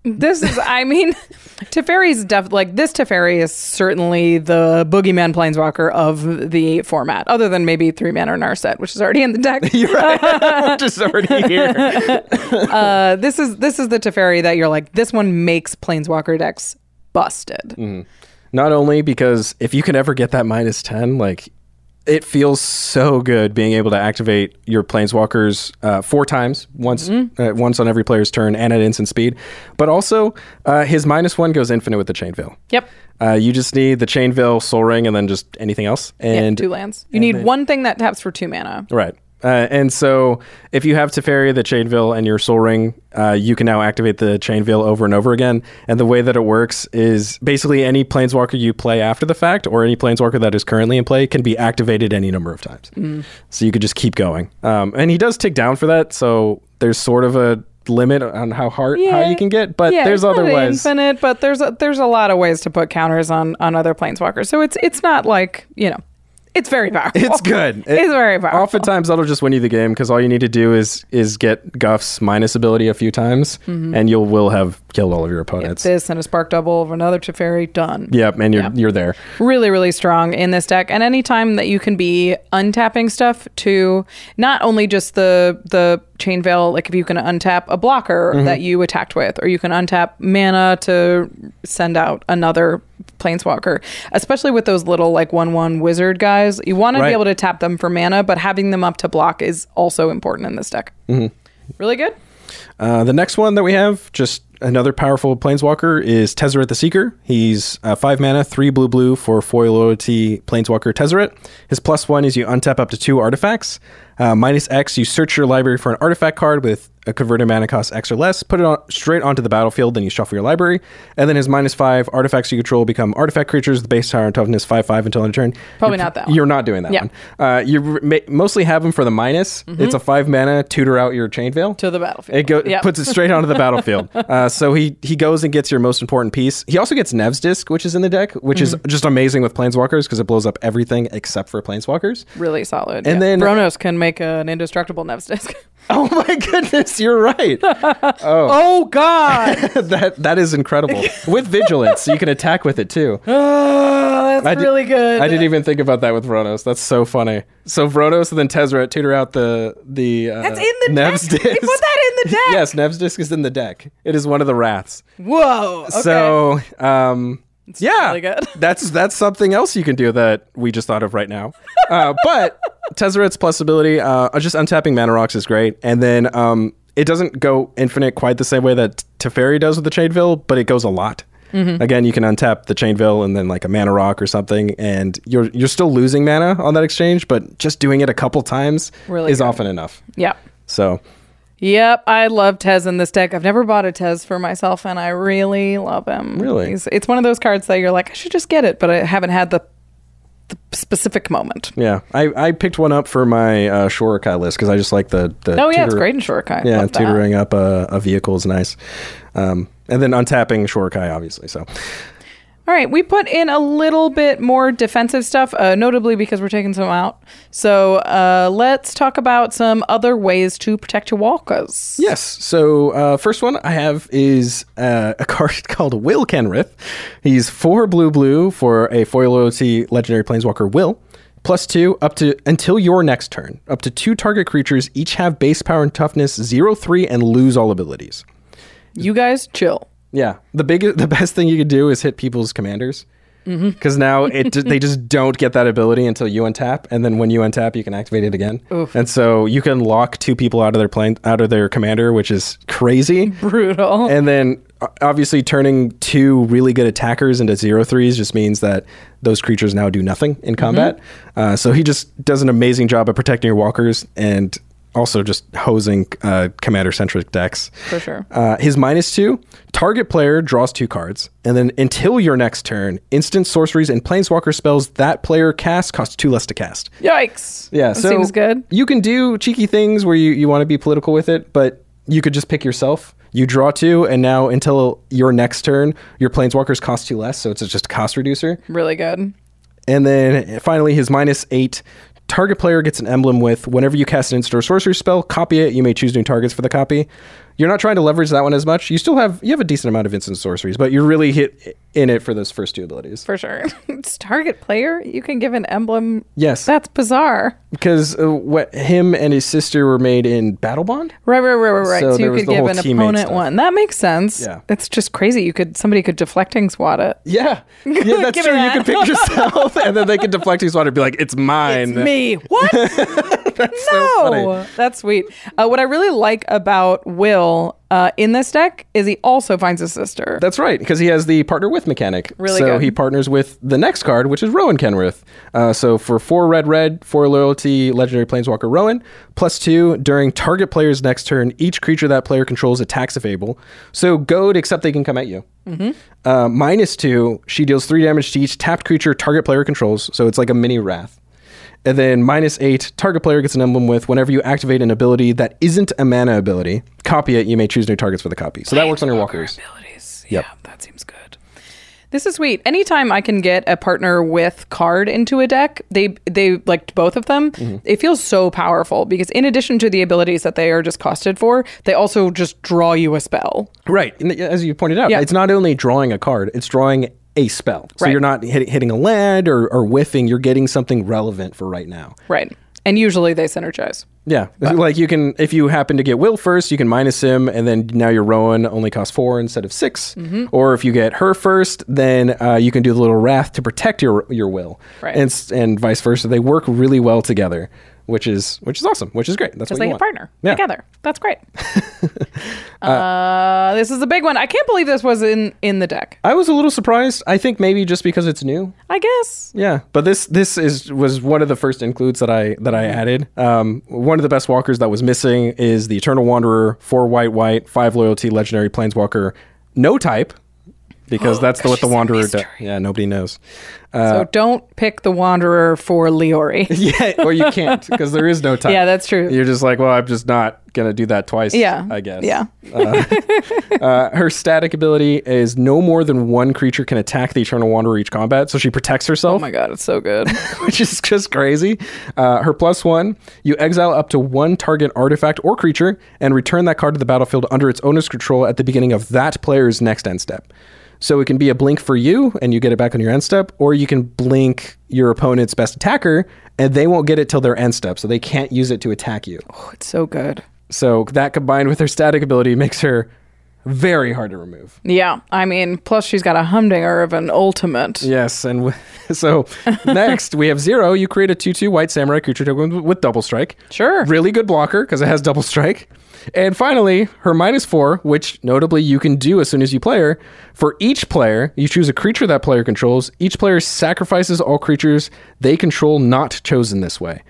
This is, I mean, Teferi's def like this Teferi is certainly the boogeyman planeswalker of the format, other than maybe three mana or Narset, which is already in the deck. You're right. Just already here. uh, this is this is the Teferi that you're like, this one makes planeswalker decks busted. Not only because if you can ever get that minus 10, like it feels so good being able to activate your planeswalkers uh, four times, once uh, once on every player's turn and at instant speed. But also, uh, his minus one goes infinite with the Chain Veil. Yep. Uh, you just need the Chain Veil, Sol Ring, and then just anything else. Yeah, And two lands. You need one thing that taps for two mana. Right. Uh, and so if you have Teferi, the Chain Veil, and your Sol Ring, uh, you can now activate the Chain Veil over and over again. And the way that it works is basically any Planeswalker you play after the fact or any Planeswalker that is currently in play can be activated any number of times. So you could just keep going. Um, and he does tick down for that. So there's sort of a limit on how hard how you can get, but yeah, there's other ways. Infinite, but there's a, there's a lot of ways to put counters on on other planeswalkers. So it's it's not like you know, it's very powerful. It's good. It- it's very powerful. Oftentimes that'll just win you the game because all you need to do is is get Guff's minus ability a few times, and you'll will have killed all of your opponents. this and a spark double of another Teferi done. Yep, and you're Yeah. you're there. really really strong in this deck and anytime that you can be untapping stuff to not only just the the chain veil like if you can untap a blocker Mm-hmm. that you attacked with or you can untap mana to send out another planeswalker especially with those little like one one wizard guys you want to be able to tap them for mana but having them up to block is also important in this deck Mm-hmm. really good Uh, the next one that we have, just another powerful planeswalker, is Tezzeret the Seeker. He's uh, five mana, three blue blue for foil loyalty planeswalker Tezzeret. His plus one is you untap up to two artifacts. Uh, minus X, you search your library for an artifact card with a converted mana cost X or less, put it on, straight onto the battlefield, then you shuffle your library. And then his minus five artifacts you control become artifact creatures. The base tower and toughness five five until end of turn. Probably You're- not that one. You're not doing that Yeah. one. Uh, you mostly have them for the minus. It's a five mana tutor out your chain veil. to the battlefield It go, Yep. puts it straight onto the battlefield. Uh, so he he goes and gets your most important piece. He also gets Nev's disc, which is in the deck, which is Mm-hmm. just amazing with planeswalkers because it blows up everything except for planeswalkers. really solid And then- Vronos can make an indestructible Nev's disc Oh my goodness, you're right. oh god that that is incredible. With vigilance, you can attack with it too. Oh, that's I really good. I didn't even think about that with Vronos. That's so funny. So Vronos and then Tezzeret tutor out the the uh, That's in the Nev's deck. disc. They put that in the deck. yes, Nev's disc is in the deck. It is one of the wraths. Whoa. Okay. So, um, yeah, really that's that's something else you can do that we just thought of right now. Uh, but Tezzeret's plus ability, uh, just untapping mana rocks is great, and then um, it doesn't go infinite quite the same way that Teferi does with the Chain Veil, but it goes a lot. Mm-hmm. Again, you can untap the Chain Veil and then like a mana rock or something, and you're you're still losing mana on that exchange, but just doing it a couple times Really is good. often enough. yeah. So Yep, I love Tez in this deck. I've never bought a Tez for myself, and I really love him. Really? He's, it's one of those cards that you're like, I should just get it, but I haven't had the, the specific moment. yeah, I, I picked one up for my uh, Shorikai list because I just like the the Oh yeah, it's great in Shorikai. Yeah, Love that. tutoring up a, a vehicle is nice. Um, and then untapping Shorikai, obviously. So All right, we put in a little bit more defensive stuff, uh, notably because we're taking some out. So uh, let's talk about some other ways to protect your walkers. yes. So uh, first one I have is uh, a card called Will Kenrith. He's four blue blue for a foil loyalty legendary planeswalker Will. Plus two up to until your next turn. Up to two target creatures each have base power and toughness zero three and lose all abilities. You guys chill. Yeah, the biggest, the best thing you could do is hit people's commanders, because now it they just don't get that ability until you untap, and then when you untap, you can activate it again. And so you can lock two people out of their plane, out of their commander, which is crazy. Brutal. And then obviously turning two really good attackers into zero threes just means that those creatures now do nothing in combat. Uh, so he just does an amazing job of protecting your walkers and also just hosing uh, commander centric decks. For sure. Uh, his minus two, target player draws two cards, and then until your next turn, instant sorceries and planeswalker spells that player casts cost two less to cast. Yikes. Yeah, that so seems good. You can do cheeky things where you, you want to be political with it, but you could just pick yourself. You draw two, and now until your next turn, your planeswalkers cost two less, so it's just a cost reducer. Really good. And then finally, his minus eight. Target player gets an emblem with whenever you cast an instant or sorcery spell, copy it. You may choose new targets for the copy. You're not trying to leverage that one as much. You still have you have a decent amount of instant sorceries, but you're really hit in it for those first two abilities. For sure. it's target player. You can give an emblem. Yes, That's bizarre. because uh, what him and his sister were made in Battle Bond. Right, right, right, right, right. So So, you could give an opponent stuff. one. That makes sense. Yeah. It's just crazy. You could somebody could Deflecting Swat it. Yeah, yeah, that's true. me You could pick yourself, and then they could deflecting his water and be like, "It's mine." It's me. What? That's so no. funny. That's sweet. Uh, what I really like about Will uh, in this deck is he also finds his sister. That's right, because he has the partner with mechanic. Really so good. he partners with the next card, which is Rowan Kenrith. Uh, so for four red, red, four loyalty, legendary planeswalker Rowan, plus two during target player's next turn, each creature that player controls attacks if able. So goad, except they can come at you. Mm-hmm. Uh, minus two, she deals three damage to each tapped creature target player controls. So it's like a mini wrath. And then minus eight, target player gets an emblem with whenever you activate an ability that isn't a mana ability, copy it. You may choose new targets for the copy. So that works on your walkers. abilities. Yep. Yeah, that seems good. This is sweet. Anytime I can get a partner with card into a deck, they they like both of them. Mm-hmm. It feels so powerful because in addition to the abilities that they are just costed for, they also just draw you a spell. Right. And as you pointed out, Yeah. it's not only drawing a card, it's drawing a spell. So Right. you're not hit, hitting a land or, or whiffing, you're getting something relevant for right now. Right. And usually they synergize. Yeah. like you can, if you happen to get Will first, you can minus him, and then now your Rowan only costs four instead of 6 Mm-hmm. Or if you get her first, then uh, you can do the little Wrath to protect your your Will. Right. And, and vice versa. They work really well together, which is which is awesome, which is great. That's Just what like a partner Yeah. together. That's great. uh, this is a big one. I can't believe this was in in the deck. I was a little surprised. I think maybe just because it's new. I guess. Yeah, but this this is was one of the first includes that I that I added. Um, one of the best walkers that was missing is the Eternal Wanderer, four white white, five loyalty, legendary planeswalker, no type, because that's the, what the Wanderer does. Yeah, nobody knows. Uh, so don't pick the Wanderer for Leori. yeah, or you can't because there is no time. Yeah, that's true. You're just like, well, I'm just not gonna do that twice. Yeah, I guess. yeah. Uh, uh, her static ability is no more than one creature can attack the Eternal Wanderer each combat, so she protects herself. Oh my god, it's so good. which is just crazy. Uh, her plus one, you exile up to one target artifact or creature and return that card to the battlefield under its owner's control at the beginning of that player's next end step. So it can be a blink for you and you get it back on your end step, or you can blink your opponent's best attacker and they won't get it till their end step, so they can't use it to attack you. Oh, it's so good. So that combined with her static ability makes her very hard to remove. Yeah, I mean, plus she's got a humdinger of an ultimate. Yes, and w- so next we have zero. You create a two-two white samurai creature token with- with double strike. Sure. Really good blocker because it has double strike. And finally, her minus four, which notably you can do as soon as you play her. For each player, you choose a creature that player controls. Each player sacrifices all creatures they control not chosen this way.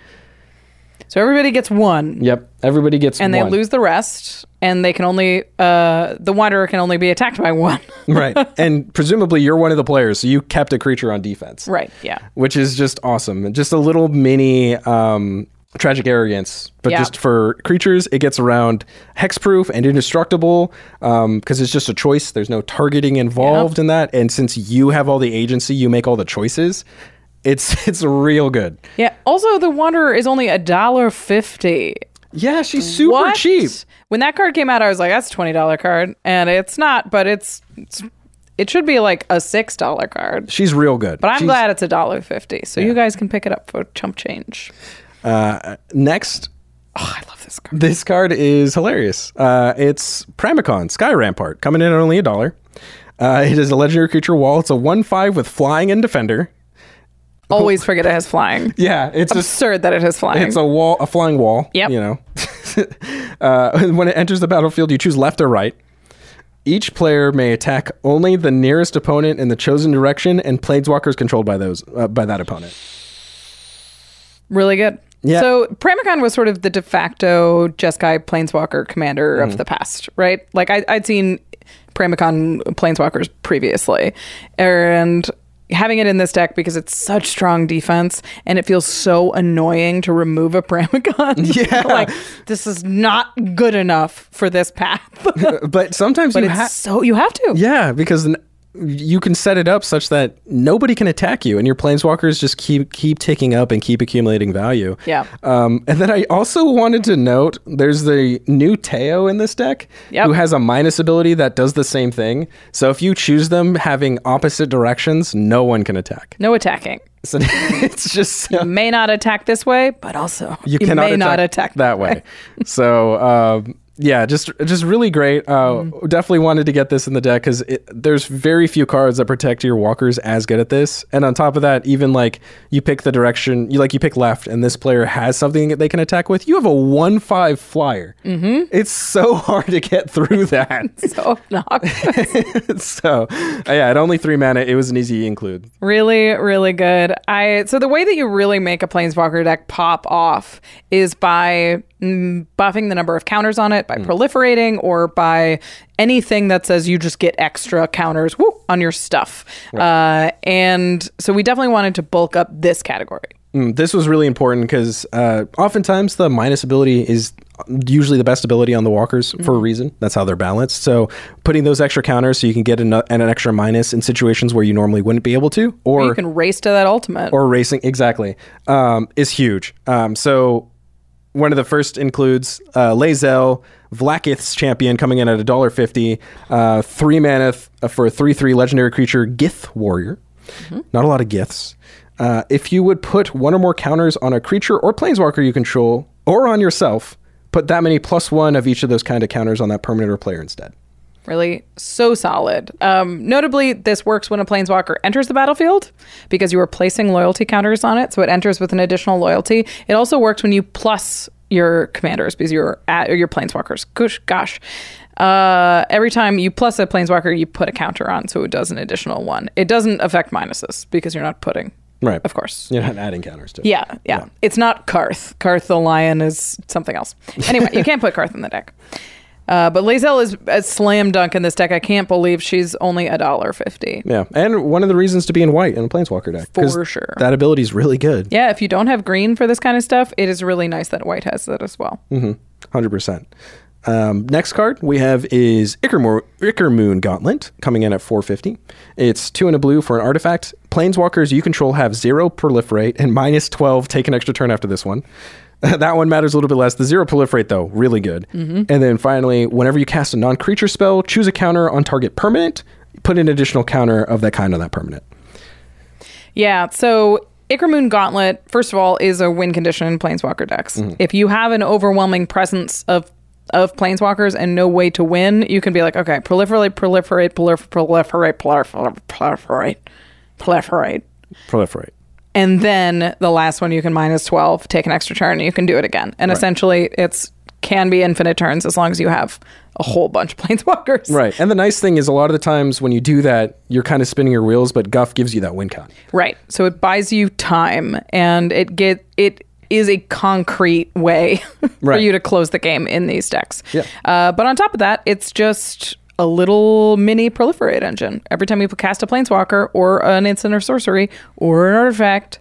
So everybody gets one, Yep, everybody gets and they lose the rest, and they can only uh the Wanderer can only be attacked by one. right, and presumably you're one of the players, so you kept a creature on defense. right. Yeah. which is just awesome. Just a little mini um, tragic arrogance, but Yeah. just for creatures, it gets around hexproof and indestructible because it's just a choice. There's no targeting involved in that, and since you have all the agency, you make all the choices. It's it's real good. Yeah. Also, the Wanderer is only a dollar fifty. Yeah, she's super What? cheap. When that card came out, I was like, "That's a twenty dollar card," and it's not, but it's, it's it should be like a six dollar card. She's real good. But I'm She's- glad it's a dollar fifty, so you guys can pick it up for chump change. Uh, next, Oh, I love this card. This card is hilarious. Uh, it's Pramikon, Sky Rampart, coming in at only a dollar. Uh, it is a legendary creature wall. It's a 1 5 with flying and defender. Always forget it has flying. Yeah, it's Absurd that it has flying. it's a wall, a flying wall. Yep. You know, uh, when it enters the battlefield, you choose left or right. Each player may attack only the nearest opponent in the chosen direction, and planeswalkers controlled by those uh, by that opponent. Really good. Yeah. So Pramikon was sort of the de facto Jeskai Planeswalker commander Mm-hmm. of the past, right? Like I, I'd seen Pramikon Planeswalkers previously, and having it in this deck because it's such strong defense and it feels so annoying to remove a Pramikon. Yeah. like this is not good enough for this path. But sometimes but you have so you have to. Yeah, because you can set it up such that nobody can attack you, and your planeswalkers just keep keep ticking up and keep accumulating value. Yeah. Um, and then I also wanted to note there's the new Teyo in this deck Yep. who has a minus ability that does the same thing. So if you choose them having opposite directions, no one can attack. No attacking. So it's just You may not attack this way, but also you, you, cannot may not attack that way. so um, yeah, just just really great. Uh, Mm-hmm. Definitely wanted to get this in the deck because there's very few cards that protect your walkers as good at this. And on top of that, even like you pick the direction, you like you pick left, and this player has something that they can attack with. You have a one five flyer. Mm-hmm. It's so hard to get through that. so obnoxious. so uh, yeah, at only three mana, it was an easy include. Really, really good. I so the way that you really make a planeswalker deck pop off is by buffing the number of counters on it, by proliferating, or by anything that says you just get extra counters woo, on your stuff. Uh, and so we definitely wanted to bulk up this category. Mm, this was really important because uh, oftentimes the minus ability is usually the best ability on the walkers for a reason. That's how they're balanced. So putting those extra counters so you can get an, an extra minus in situations where you normally wouldn't be able to, or you can race to that ultimate. or racing exactly um, is huge. Um, so one of the first includes uh, Lae'zel, Vlaakith's champion, coming in at a dollar fifty, uh, three mana th- uh, for a three three legendary creature, Gith Warrior. Not a lot of Giths. Uh, if you would put one or more counters on a creature or planeswalker you control, or on yourself, put that many plus one of each of those kind of counters on that permanent or player instead. Really, so solid. Um, notably, this works when a planeswalker enters the battlefield because you are placing loyalty counters on it, so it enters with an additional loyalty. It also works when you plus your commanders because you're at or your planeswalkers. Gosh, gosh. Uh, every time you plus a planeswalker, you put a counter on, so it does an additional one. It doesn't affect minuses because you're not putting. Right. Of course. You're not adding counters to it. Yeah, yeah, It's not Carth. Carth the lion is something else. Anyway, you can't put Carth in the deck. Uh, but Lae'zel is a slam dunk in this deck. I can't believe she's only a dollar fifty. Yeah, and one of the reasons to be in white in a planeswalker deck For sure. That ability is really good. Yeah, if you don't have green for this kind of stuff, it is really nice that white has that as well. Mm-hmm. Hundred percent. Um, next card we have is Ichormoon Gauntlet coming in at 450. It's two and a blue for an artifact. Planeswalkers you control have zero proliferate and minus 12. Take an extra turn after this one. that one matters a little bit less. The zero proliferate though, really good. Mhm. And then finally, whenever you cast a non-creature spell, choose a counter on target permanent. Put an additional counter of that kind on that permanent. Yeah, so Ichormoon Gauntlet, first of all, is a win condition in Planeswalker decks. Mm-hmm. If you have an overwhelming presence of of planeswalkers and no way to win, you can be like, okay, proliferate, proliferate, prolifer- proliferate, proliferate, proliferate, proliferate. Proliferate. And then the last one you can minus 12, take an extra turn, and you can do it again. And Right. essentially, it's can be infinite turns as long as you have a whole bunch of planeswalkers. Right. And the nice thing is a lot of the times when you do that, you're kind of spinning your wheels, but Guff gives you that win con. Right. So it buys you time and it get it is a concrete way for Right. you to close the game in these decks. Yeah. Uh, but on top of that, it's just a little mini proliferate engine. Every time you cast a planeswalker or an instant or sorcery or an artifact,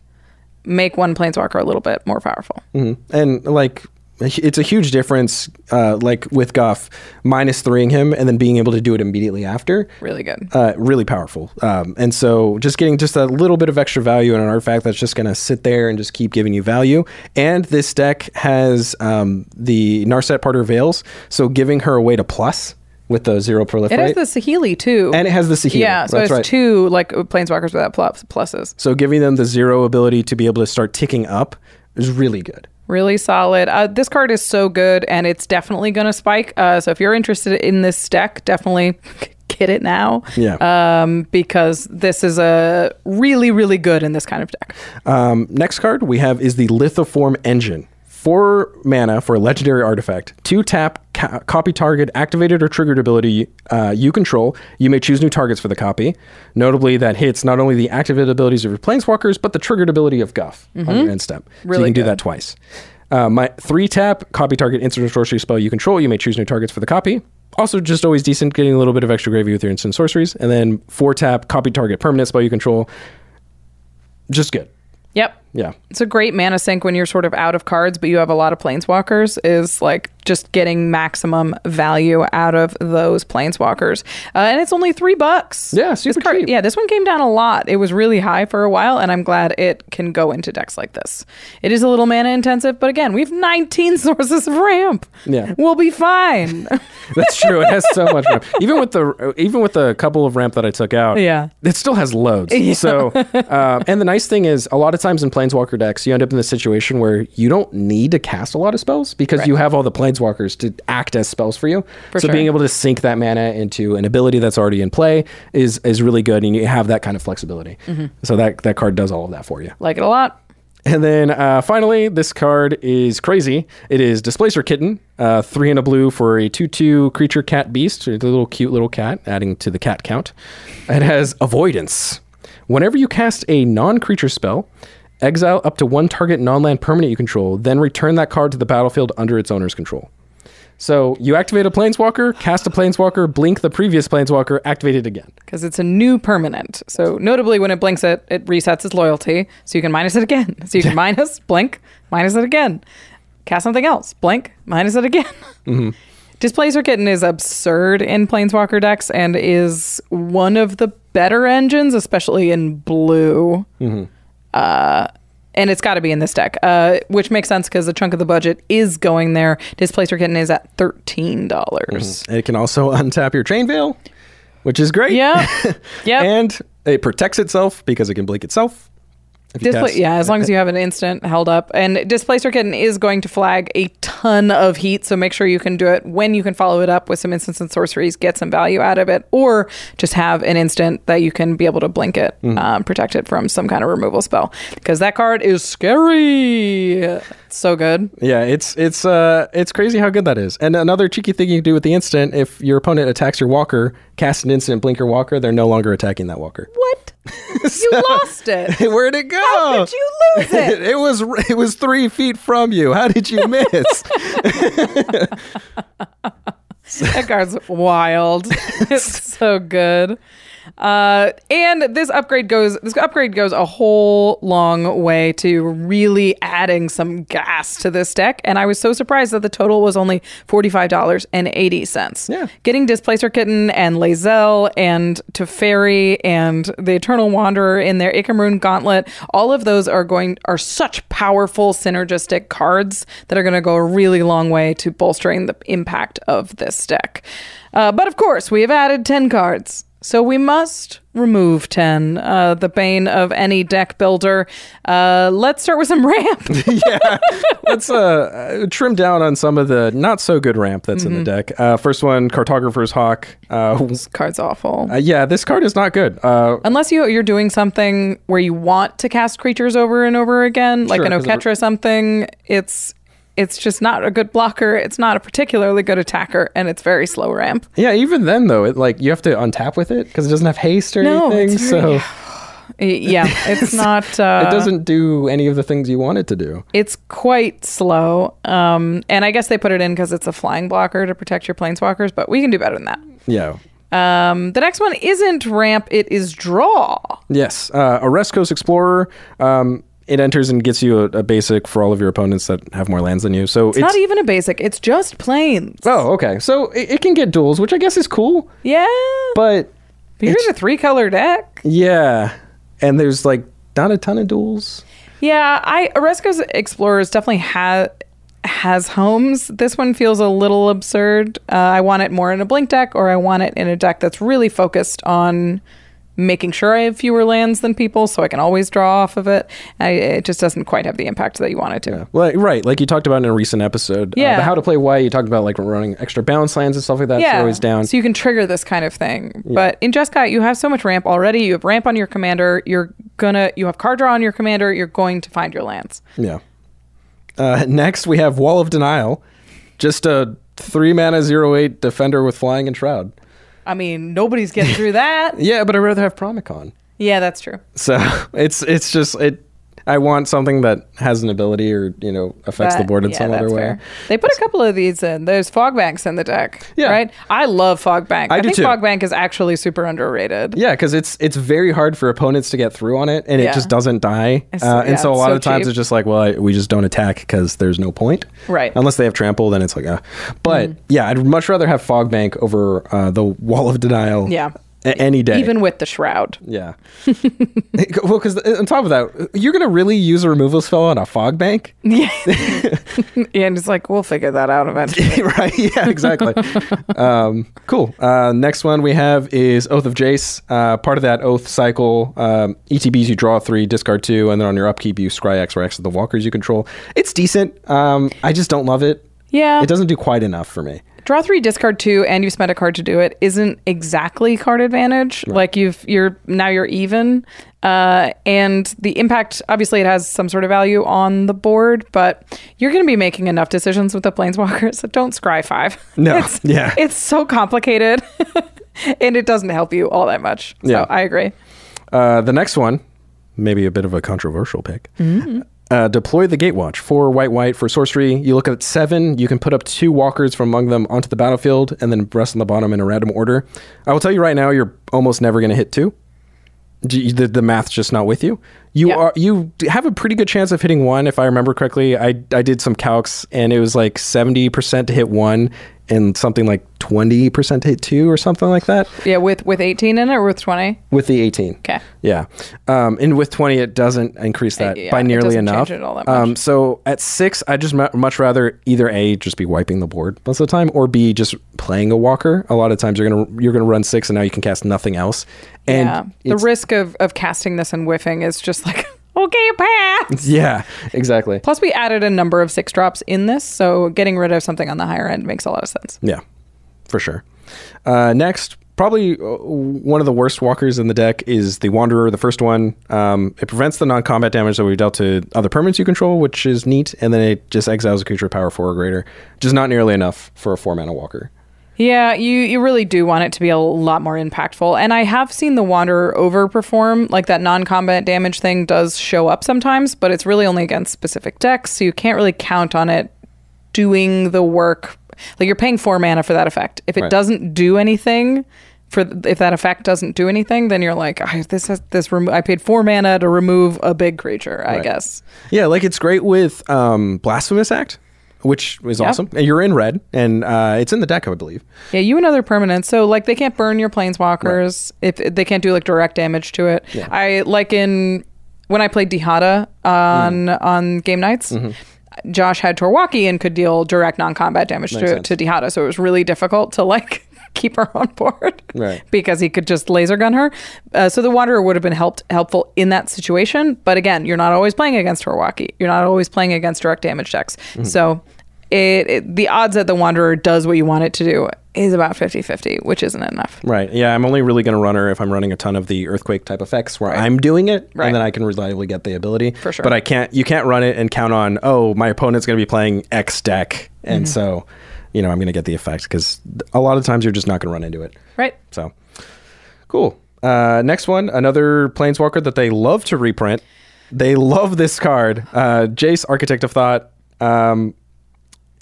make one planeswalker a little bit more powerful. hmm And like, it's a huge difference, uh, like with Guff, minus threeing him and then being able to do it immediately after. Really good. Uh, really powerful. Um, and so just getting just a little bit of extra value in an artifact that's just going to sit there and just keep giving you value. And this deck has um, the Narset Parter Veils, so giving her a way to plus with the zero proliferate. It has the Saheeli too. And it has the Saheeli. Yeah, so That's it's right. two like planeswalkers without plus, pluses. So giving them the zero ability to be able to start ticking up is really good. Really solid. Uh, this card is so good, and it's definitely going to spike. Uh, so if you're interested in this deck, definitely get it now. Yeah. Um, because this is a really, really good in this kind of deck. Um, next card we have is the Lithoform Engine. Four mana for a legendary artifact. Two tap, ca- copy target, activated or triggered ability uh, you control. You may choose new targets for the copy. Notably, that hits not only the activated abilities of your planeswalkers, but the triggered ability of Guff on Mhm. your end step. so you Really can do that twice. Uh, my three tap, copy target, instant or sorcery spell you control. You may choose new targets for the copy. Also, just always decent, getting a little bit of extra gravy with your instant sorceries. And then four tap, copy target, permanent spell you control. Just good. Yep. Yeah. It's a great mana sink when you're sort of out of cards, but you have a lot of planeswalkers, is like just getting maximum value out of those planeswalkers. Uh, and it's only three bucks. Yeah, super card, Yeah, this one came down a lot. It was really high for a while, and I'm glad it can go into decks like this. It is a little mana intensive, but again, we have 19 sources of ramp. Yeah. We'll be fine. That's true. It has so much ramp. Even with the even with the couple of ramp that I took out, Yeah. it still has loads. Yeah. So, um, and the nice thing is, a lot of times in Planeswalker decks, you end up in the situation where you don't need to cast a lot of spells because Right. you have all the Planeswalkers to act as spells for you. For so sure. being able to sink that mana into an ability that's already in play is is really good, and you have that kind of flexibility. Mhm. So that that card does all of that for you. like it a lot. And then uh, finally, this card is crazy. It is Displacer Kitten, uh, three and a blue for a 2 2 creature cat beast, a little cute little cat, adding to the cat count. It has Avoidance. Whenever you cast a non creature spell, exile up to one target non land permanent you control, then return that card to the battlefield under its owner's control. So you activate a planeswalker, cast a planeswalker, blink the previous planeswalker, activate it again. because it's a new permanent. So notably, when it blinks it, it resets its loyalty, so you can minus it again. So you can minus, blink, minus it again. cast something else. Blink, minus it again. Mhm. Displacer Kitten is absurd in Planeswalker decks and is one of the better engines, especially in blue. Mhm. Uh, and it's got to be in this deck, uh, which makes sense because a chunk of the budget is going there. Displacer Kitten is at $13. dollars And it can also untap your Chain Veil, which is great. Yeah. yeah. and it protects itself because it can blink itself. Yeah, as long as you have an instant held up. And Displacer Kitten is going to flag a ton of heat, so make sure you can do it when you can follow it up with some instants and sorceries, get some value out of it, or just have an instant that you can be able to blink it, Mm-hmm. um, protect it from some kind of removal spell. Because that card is scary. It's so good. Yeah, it's it's uh it's crazy how good that is. And another cheeky thing you can do with the instant, if your opponent attacks your walker, cast an instant, blinker walker, they're no longer attacking that walker. What? you lost it. Where'd it go? How did you lose it? it was it was three feet from you. How did you miss? that card's wild. it's so good. Uh, and this upgrade goes this upgrade goes a whole long way to really adding some gas to this deck. And I was so surprised that the total was only forty five dollars and eighty cents. Yeah, getting Displacer Kitten and Lae'zel and Teferi and the Eternal Wanderer in their Ichormoon Gauntlet, all of those are going are such powerful synergistic cards that are going to go a really long way to bolstering the impact of this deck. Uh, but of course, we have added ten cards. So we must remove 10, uh, the bane of any deck builder. Uh, let's start with some ramp. yeah, let's uh, uh, trim down on some of the not so good ramp that's in the Mhm. deck. Uh, first one, Cartographer's Hawk. Uh, this card's awful. Uh, yeah, this card is not good. Uh, Unless you, you're doing something where you want to cast creatures over and over again, like Sure, an 'cause of- Oketra something, it's it's just not a good blocker. It's not a particularly good attacker, and it's very slow ramp. yeah, even then though, it like you have to untap with it because it doesn't have haste or No, anything. so Yeah, it's not. Uh, it doesn't do any of the things you want it to do. It's quite slow, um, and I guess they put it in because it's a flying blocker to protect your planeswalkers. But we can do better than that. Yeah. Um, the next one isn't ramp; it is draw. Yes, uh, Coast Explorer. Um, it enters and gets you a, a basic for all of your opponents that have more lands than you. So It's, not even a basic; it's just planes. Oh, okay. So it, it can get duels, which I guess is cool. Yeah, but here's a three-color deck. Yeah, and there's like not a ton of duels. Yeah, I Oreskos Explorers definitely has has homes. This one feels a little absurd. Uh, I want it more in a blink deck, or I want it in a deck that's really focused on making sure I have fewer lands than people, so I can always draw off of it. I, it just doesn't quite have the impact that you want it to. Well, right, like you talked about in a recent episode. uh, Yeah. the how to play why you talked about like running extra balance lands and stuff like that. Yeah, always down. So you can trigger this kind of thing. Yeah. But in Jeskai, you have so much ramp already. You have ramp on your commander. You're gonna you have card draw on your commander. You're going to find your lands. Yeah. Uh, next, we have Wall of Denial, just a three mana zero eight defender with flying and shroud. I mean, nobody's getting through that. Yeah, but I'd rather have Pramikon. Yeah, that's true. So it's it's just it. I want something that has an ability or you know affects the board in yeah, some other way. fair. They put a couple of these in. There's fog banks in the deck. Yeah. Right? I love fog bank. I I, do think too. fog bank is actually super underrated. Yeah, because it's it's very hard for opponents to get through on it, and Yeah. it just doesn't die. Uh, yeah, and so a lot so of times cheap. it's just like, well, I, we just don't attack because there's no point. Right. Unless they have trample, then it's like, uh. But Mm. yeah, I'd much rather have fog bank over uh, the wall of denial. Yeah. A- any day. Even with the shroud. yeah. well, because on top of that, you're gonna really use a removal spell on a fog bank, Yeah. and it's like, we'll figure that out eventually. right? Yeah, exactly. um, cool. Uh, next one we have is Oath of Jace. Uh, part of that oath cycle, um, ETBs you draw three, discard two, and then on your upkeep you scry X or X of the walkers you control. It's decent. Um, I just don't love it. Yeah. It doesn't do quite enough for me. Draw three, discard two, and you spent a card to do it isn't exactly card advantage. Like you've you're now you're even. Uh, and the impact obviously it has some sort of value on the board, but you're gonna be making enough decisions with the planeswalkers. So don't scry five. No. It's, Yeah. It's so complicated. and it doesn't help you all that much. So Yeah. I agree. Uh, the next one, maybe a bit of a controversial pick. Uh, deploy the Gatewatch for white white for sorcery. You look at seven. You can put up two walkers from among them onto the battlefield, and then rest on the bottom in a random order. I will tell you right now, you're almost never going to hit two. The, the math's just not with you. You Yeah. are you have a pretty good chance of hitting one if I remember correctly. I I did some calcs and it was like 70% to hit one and something like 20% hit two or something like that Yeah, with with 18 in it or with 20? with the 18. Okay. Yeah. Um, and with 20 it doesn't increase that yeah, by nearly enough. change it all that Um, so at 6 I just mu- much rather either A just be wiping the board most of the time or B just playing a walker. A lot of times you're going to you're to run 6 and now you can cast nothing else. And yeah. The risk of of casting this and whiffing is just like okay, pass. Yeah, exactly. Plus, we added a number of six drops in this, so getting rid of something on the higher end makes a lot of sense. Yeah, for sure. Uh, next, probably uh, one of the worst walkers in the deck is the Wanderer, the first one. Um, it prevents the non combat damage that we've dealt to other permanents you control, which is neat, and then it just exiles a creature power 4 or greater, which is not nearly enough for a 4 mana walker. Yeah, you you really do want it to be a lot more impactful. And I have seen the Wanderer overperform. Like that non-combat damage thing does show up sometimes, but it's really only against specific decks, so you can't really count on it doing the work. Like you're paying 4 mana for that effect. If it Right. doesn't do anything for if that effect doesn't do anything, then you're like, "Ah, this has this remo- I paid 4 mana to remove a big creature, I guess. Yeah, like it's great with um, Blasphemous Act, which is Yep. awesome. And You're in red, and uh, it's in the deck, I believe. Yeah, you and other permanents. So like they can't burn your planeswalkers if they can't do like direct damage to it. Yeah. I like in when I played Dihada on Mm. on game nights. Mm-hmm. Josh had Torwaki and could deal direct non-combat damage Makes to, sense. to Dihada, so it was really difficult to like keep her on board, Right. Because he could just laser gun her. Uh, so the Wanderer would have been helped helpful in that situation. But again, you're not always playing against Torwaki. You're not always playing against direct damage decks. Mm-hmm. So it, it the odds that the Wanderer does what you want it to do is about 50-50, which isn't enough. Right. Yeah, I'm only really going to run her if I'm running a ton of the earthquake type effects where I'm doing it, Right. and then I can reliably get the ability. For sure. But I can't. You can't run it and count on. Oh, my opponent's going to be playing X deck, and Mm-hmm. so, you know, I'm going to get the effect because a lot of times you're just not going to run into it. Right. So, cool. Uh, next one, another planeswalker that they love to reprint. They love this card, uh, Jace, Architect of Thought. Um,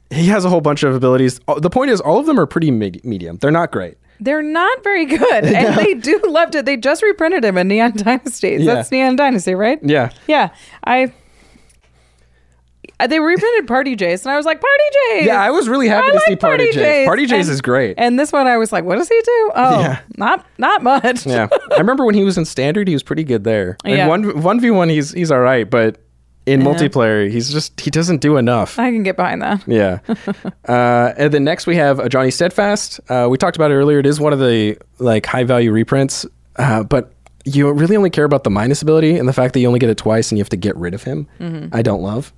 he has a whole bunch of abilities. Uh, The point is, all of them are pretty med- medium. They're not great. They're not very good, and they do love it. They just reprinted him in Neon Dynasty. Yeah. That's Neon Dynasty, right? Yeah. Yeah, I. uh, They reprinted Party Jace, and I was like, Party Jace. Yeah, I was really happy I to see like Party Jace. Party Jace And- is great. And this one, I was like, what does he do? Oh, Yeah. not not much. yeah, I remember when he was in standard, he was pretty good there. And Yeah. one one v one, he's he's all right, but in multiplayer, he's just he doesn't do enough. I can get behind that. Yeah. uh, and then next we have a Ajani Steadfast. Uh, we talked about it earlier. It is one of the like high value reprints, uh, but you really only care about the minus ability and the fact that you only get it twice and you have to get rid of him. Mm-hmm. I don't love.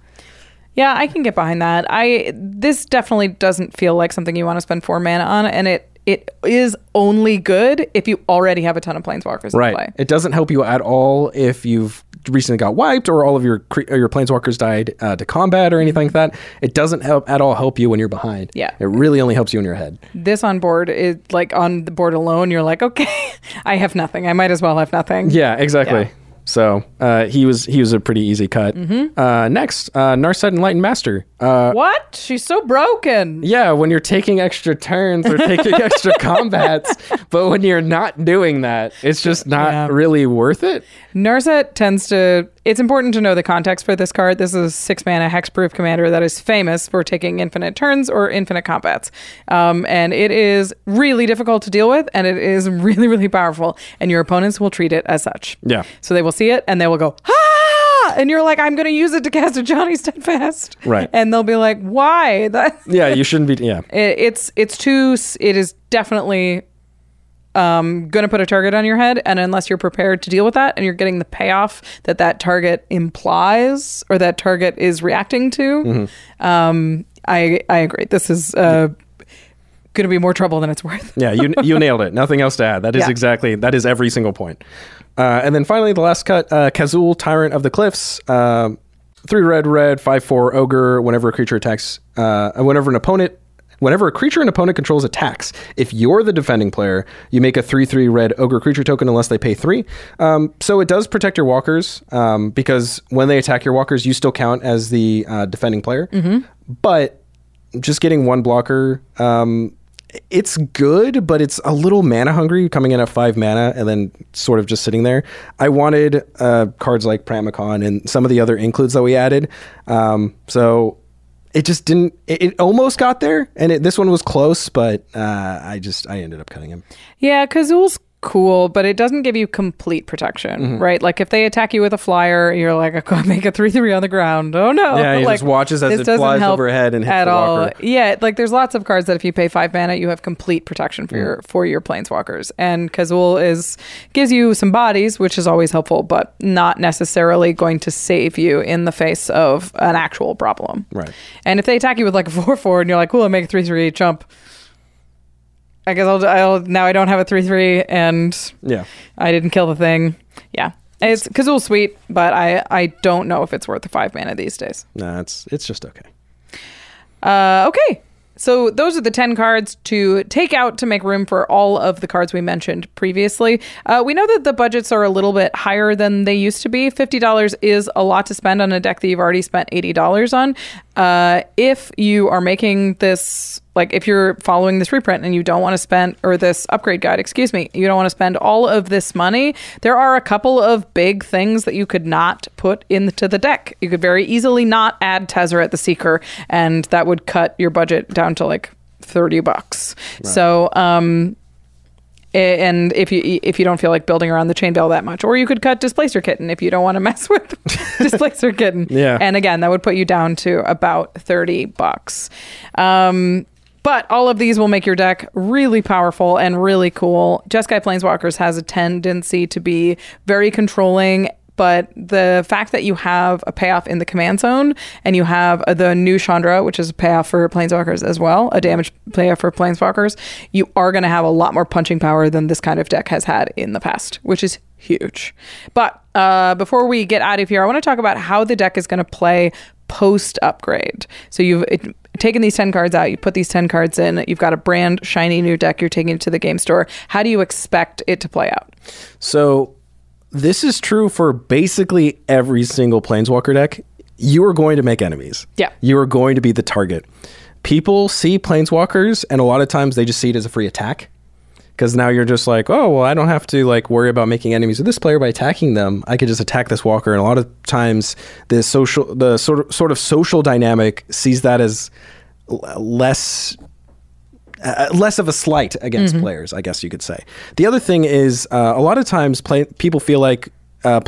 Yeah, I can get behind that. I this definitely doesn't feel like something you want to spend four mana on, and it it is only good if you already have a ton of planeswalkers in Right. play. It doesn't help you at all if you've recently got wiped or all of your cre- your planeswalkers died uh, to combat or anything like that. It doesn't help at all help you when you're behind. Yeah. It really only helps you in your head. This on board is like on the board alone. You're like, okay, I have nothing. I might as well have nothing. Yeah, exactly. Yeah. So uh, he was he was a pretty easy cut. Uh, next, uh, Narset Enlightened Master. Uh, What? She's so broken. yeah, when you're taking extra turns or taking extra combats, but when you're not doing that, it's just not Yeah. really worth it. Narset tends to. It's important to know the context for this card. This is a six mana hexproof commander that is famous for taking infinite turns or infinite combats. Um, and it is really difficult to deal with, and it is really, really powerful. And your opponents will treat it as such. Yeah. So they will see it and they will go, ah! And you're like, I'm going to use it to cast a Ajani Steadfast. Right. And they'll be like, why? That. Yeah, you shouldn't be. Yeah, it, it's it's too it is definitely um going to put a target on your head and unless you're prepared to deal with that and you're getting the payoff that that target implies or that target is reacting to Mm-hmm. um i i agree this is uh going to be more trouble than it's worth yeah, you you nailed it. Nothing else to add. That is Yeah. exactly that is every single point. Uh, and then finally, the last cut, uh, Kazul, Tyrant of the Cliffs. Um, three red, red, five four ogre. Whenever a creature attacks, uh, whenever an opponent. Whenever a creature an opponent controls attacks, if you're the defending player, you make a 3 3 red ogre creature token unless they pay 3. Um, so it does protect your walkers um, because when they attack your walkers, you still count as the uh, defending player. But just getting one blocker um, it's good, but it's a little mana hungry, coming in at five mana and then sort of just sitting there. I wanted uh, cards like Pramikon and some of the other includes that we added. Um, so it just didn't. It, it almost got there, and it, this one was close, but uh, I just I ended up cutting him. Yeah, Kazul's cool, but it doesn't give you complete protection, Mm-hmm. right? Like if they attack you with a flyer, you're like, I could make a three three on the ground. Oh no! Yeah, he like, just watches as it flies overhead and hits at the all. walker. Yeah, like there's lots of cards that if you pay five mana, you have complete protection Mm. for your for your planeswalkers. And Kazul is gives you some bodies, which is always helpful, but not necessarily going to save you in the face of an actual problem. Right. And if they attack you with like a four four, and you're like, cool, I make a three three jump. I guess I'll, I'll now I don't have a three three and Yeah. I didn't kill the thing. Yeah. It's Kazul's sweet, but I, I don't know if it's worth the five mana these days. Nah, it's it's just okay. Uh, okay. So those are the 10 cards to take out to make room for all of the cards we mentioned previously. Uh, we know that the budgets are a little bit higher than they used to be. $50 is a lot to spend on a deck that you've already spent $80 on. Uh, if you are making this, like if you're following this reprint and you don't want to spend, or this upgrade guide, excuse me, you don't want to spend all of this money, there are a couple of big things that you could not put into the deck. You could very easily not add Tezzeret the Seeker, and that would cut your budget down to like 30 bucks. So, um, and if you if you don't feel like building around the chain veil that much, or you could cut displacer kitten if you don't want to mess with displacer kitten. Yeah. And again, that would put you down to about thirty bucks. Um, but all of these will make your deck really powerful and really cool. Jeskai Planeswalkers has a tendency to be very controlling but the fact that you have a payoff in the command zone and you have uh, the new Chandra, which is a payoff for planeswalkers as well, a damage payoff for planeswalkers, you are going to have a lot more punching power than this kind of deck has had in the past, which is huge. But uh, before we get out of here, I want to talk about how the deck is going to play post upgrade. So you've taken these 10 cards out, you put these 10 cards in, you've got a brand shiny new deck, you're taking it to the game store. How do you expect it to play out? So this is true for basically every single planeswalker deck. You are going to make enemies. Yeah. You are going to be the target. People see planeswalkers and a lot of times they just see it as a free attack. Because now you're just like, oh well, I don't have to like worry about making enemies with this player by attacking them. I could just attack this walker. And a lot of times, the social, the sort of sort of social dynamic sees that as l- less uh, less of a slight against players, I guess you could say. The other thing is, uh, a lot of times play- people feel like uh,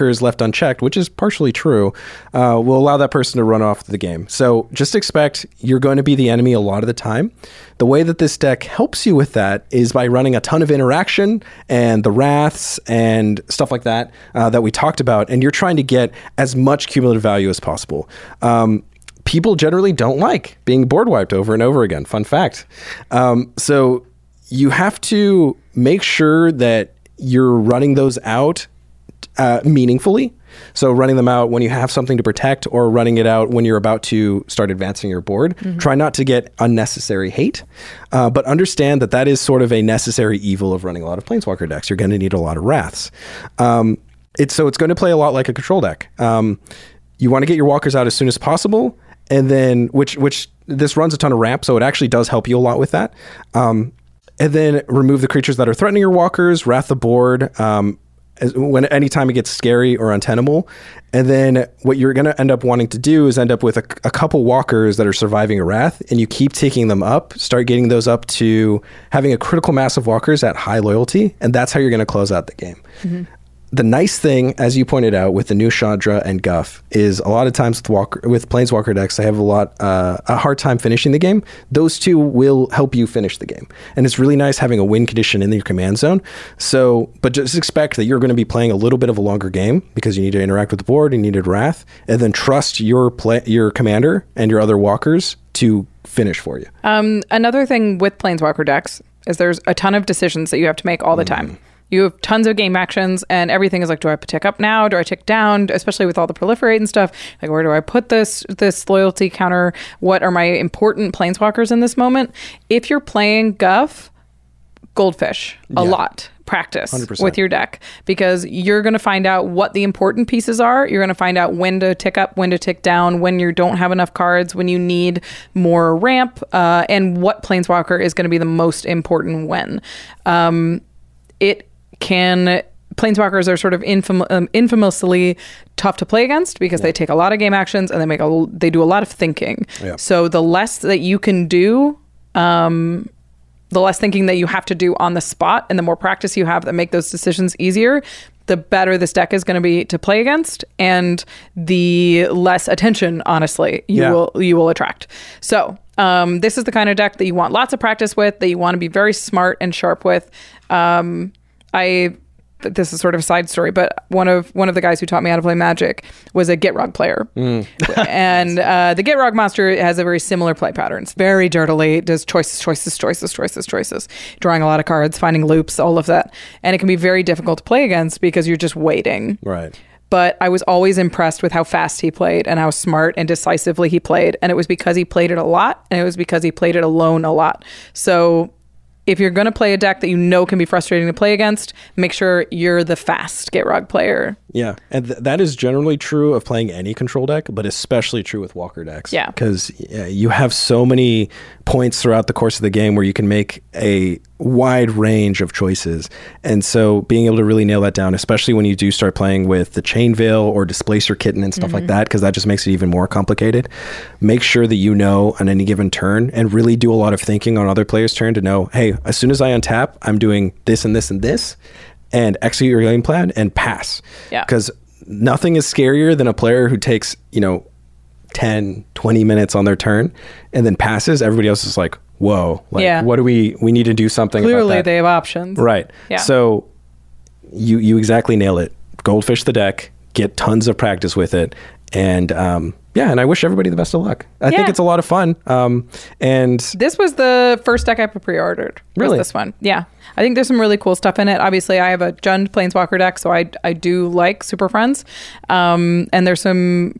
is left unchecked, which is partially true, uh, will allow that person to run off the game. So just expect you're going to be the enemy a lot of the time. The way that this deck helps you with that is by running a ton of interaction and the wraths and stuff like that uh, that we talked about, and you're trying to get as much cumulative value as possible. Um, people generally don't like being board wiped over and over again. Fun fact. Um, so you have to make sure that you're running those out uh, meaningfully. So running them out when you have something to protect, or running it out when you're about to start advancing your board. Try not to get unnecessary hate, uh, but understand that that is sort of a necessary evil of running a lot of planeswalker decks. You're going to need a lot of wraths. Um, it's so it's going to play a lot like a control deck. Um, you want to get your walkers out as soon as possible, and then which which this runs a ton of ramp, so it actually does help you a lot with that. Um, and then remove the creatures that are threatening your walkers, wrath the board. Um, as, when anytime it gets scary or untenable, and then what you're going to end up wanting to do is end up with a, a couple walkers that are surviving a wrath, and you keep taking them up, start getting those up to having a critical mass of walkers at high loyalty, and that's how you're going to close out the game mm-hmm. The nice thing, as you pointed out, with the new Chandra and Guff, is a lot of times with Walker with Planeswalker decks, I have a lot uh, a hard time finishing the game. Those two will help you finish the game, and it's really nice having a win condition in your command zone. So, but just expect that you're going to be playing a little bit of a longer game because you need to interact with the board, you needed Wrath, and then trust your play your commander and your other walkers to finish for you. Um, another thing with Planeswalker decks is there's a ton of decisions that you have to make all the time. You have tons of game actions, and everything is like, do I tick up now? Do I tick down? Especially with all the proliferate and stuff. Like, where do I put this this loyalty counter? What are my important planeswalkers in this moment? If you're playing Guff, Goldfish a Yeah. lot. practice 100%. with your deck because you're going to find out what the important pieces are. You're going to find out when to tick up, when to tick down, when you don't have enough cards, when you need more ramp, uh, and what planeswalker is going to be the most important when. Um, it can. Planeswalkers are sort of infam- um, infamously tough to play against because they take a lot of game actions and they make a they do a lot of thinking. Yeah. So the less that you can do, um, the less thinking that you have to do on the spot and the more practice you have that make those decisions easier the better this deck is going to be to play against and the less attention honestly you Yeah. will you will attract so um, this is the kind of deck that you want lots of practice with that you want to be very smart and sharp with um, i this is sort of a side story, but one of one of the guys who taught me how to play Magic was a Gitrog player, and uh, the Gitrog monster has a very similar play pattern. It's very dirtily, does choices, choices, choices, choices, choices, drawing a lot of cards, finding loops, all of that, and it can be very difficult to play against because you're just waiting. Right. But I was always impressed with how fast he played and how smart and decisively he played, and it was because he played it a lot, and it was because he played it alone a lot. So if you're going to play a deck that you know can be frustrating to play against, make sure you're the fast Gitrog player. Yeah, and th- that is generally true of playing any control deck, but especially true with Walker decks. Yeah. because you have so many points throughout the course of the game where you can make a wide range of choices, and so being able to really nail that down, especially when you do start playing with the Chain Veil or Displacer Kitten and stuff like mm-hmm. that, because that just makes it even more complicated. Make sure that you know on any given turn, and really do a lot of thinking on other players' turn to know, hey, as soon as I untap, I'm doing this and this and this. And execute your game plan and pass Yeah. because nothing is scarier than a player who takes you know 10 20 minutes on their turn and then passes everybody else is like whoa like Yeah. what do we we need to do something about Clearly, they have options. right Yeah. so you you exactly nail it goldfish the deck get tons of practice with it and um yeah and i wish everybody the best of luck i think it's a lot of fun um and This was the first deck I pre-ordered. was Really? this one? Yeah, I think there's some really cool stuff in it. Obviously, I have a Jund Planeswalker deck, so I I do like Super Friends, um, and there's some.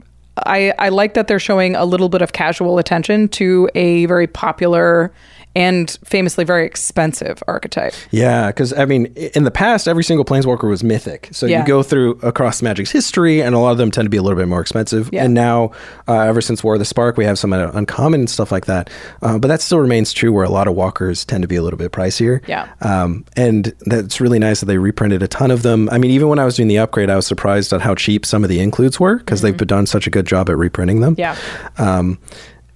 I I like that they're showing a little bit of casual attention to a very popular and famously very expensive archetype. Yeah, because I mean, in the past, every single planeswalker was mythic. So Yeah. you go through across Magic's history, and a lot of them tend to be a little bit more expensive. Yeah. And now, uh, ever since War of the Spark, we have some uncommon and stuff like that. Uh, but that still remains true, where a lot of walkers tend to be a little bit pricier. Yeah. Um, and that's really nice that they reprinted a ton of them. I mean, even when I was doing the upgrade, I was surprised at how cheap some of the includes were because they've done such a good job at reprinting them. Yeah. Um,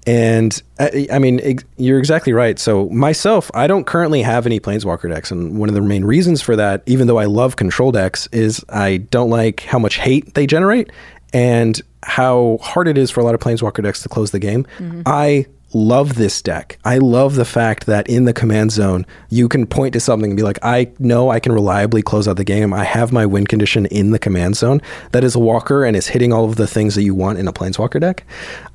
and I, I mean, ex- you're exactly right. So myself, I don't currently have any Planeswalker decks, and one of the main reasons for that, even though I love control decks, is I don't like how much hate they generate and how hard it is for a lot of Planeswalker decks to close the game. Mm-hmm. I love this deck. I love the fact that in the command zone, you can point to something and be like, I know I can reliably close out the game. I have my win condition in the command zone that is a walker and is hitting all of the things that you want in a planeswalker deck.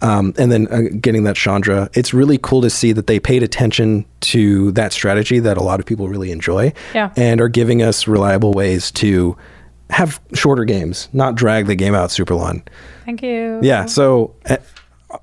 Um, and then uh, getting that Chandra. It's really cool to see that they paid attention to that strategy that a lot of people really enjoy Yeah. and are giving us reliable ways to have shorter games, not drag the game out super long. Thank you. Yeah. So uh,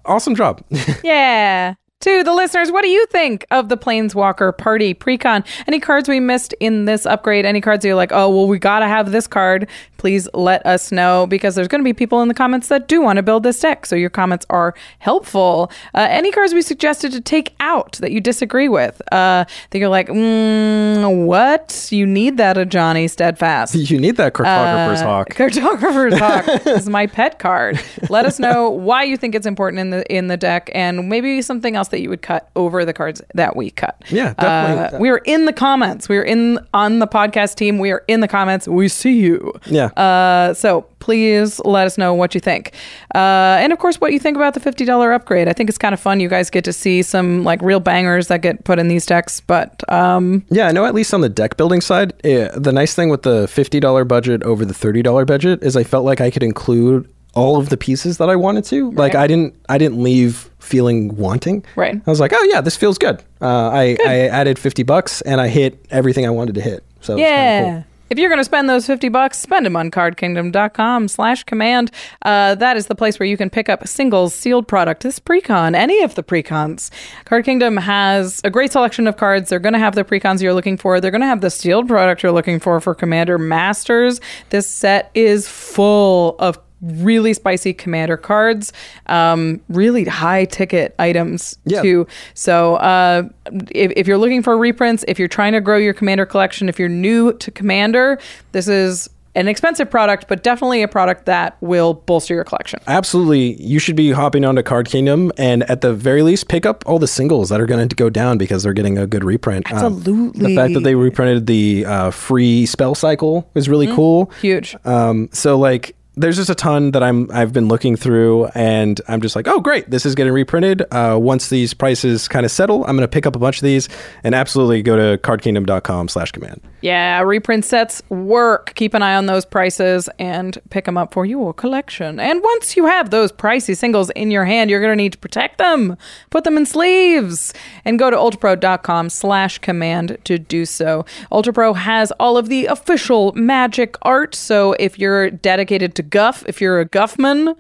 awesome job. Yeah. To the listeners, what do you think of the Planeswalker Party Precon? Any cards we missed in this upgrade? Any cards you're like, oh, well, we got to have this card? Please let us know because there's going to be people in the comments that do want to build this deck. So your comments are helpful. Uh, any cards we suggested to take out that you disagree with? Uh, that you're like, mm, what? You need that Ajani Steadfast. you need that cartographer's Uh, hawk. Cartographer's hawk is my pet card. Let us know why you think it's important in the in the deck, and maybe something else that you would cut over the cards that we cut. Yeah, definitely. Uh, we are in the comments. We are in on the podcast team. We are in the comments. We see you. Yeah. Uh, so please let us know what you think, uh, and of course what you think about the fifty dollar upgrade. I think it's kind of fun. You guys get to see some like real bangers that get put in these decks, but um, Yeah, I know at least on the deck building side, eh, the nice thing with the $50 budget over the $30 budget is I felt like I could include all of the pieces that I wanted to. Like I didn't I didn't leave feeling wanting. Right. I was like, "Oh yeah, this feels good." Uh, I I added 50 bucks and I hit everything I wanted to hit. So yeah. cool. If you're going to spend those 50 bucks, spend them on cardkingdom.com slash command. Uh, that is the place where you can pick up singles, sealed product, this precon, any of the precons. Card Kingdom has a great selection of cards. They're going to have the precons you're looking for. They're going to have the sealed product you're looking for for Commander Masters. This set is full of really spicy commander cards um, really high ticket items Yeah. too so uh, if, if you're looking for reprints if you're trying to grow your commander collection if you're new to commander this is an expensive product but definitely a product that will bolster your collection Absolutely. You should be hopping onto Card Kingdom and at the very least pick up all the singles that are going to go down because they're getting a good reprint. Um, Absolutely. the fact that they reprinted the uh, free spell cycle is really Mm-hmm. cool. huge Um, so like there's just a ton that I'm I've been looking through and I'm just like, oh great, this is getting reprinted. Uh, once these prices kind of settle, I'm gonna pick up a bunch of these and absolutely go to cardkingdom.com slash command. Yeah, reprint sets work. Keep an eye on those prices and pick them up for your collection. And once you have those pricey singles in your hand, you're going to need to protect them. Put them in sleeves and go to ultrapro.com slash command to do so. Ultrapro has all of the official magic art. So if you're dedicated to guff, if you're a guffman,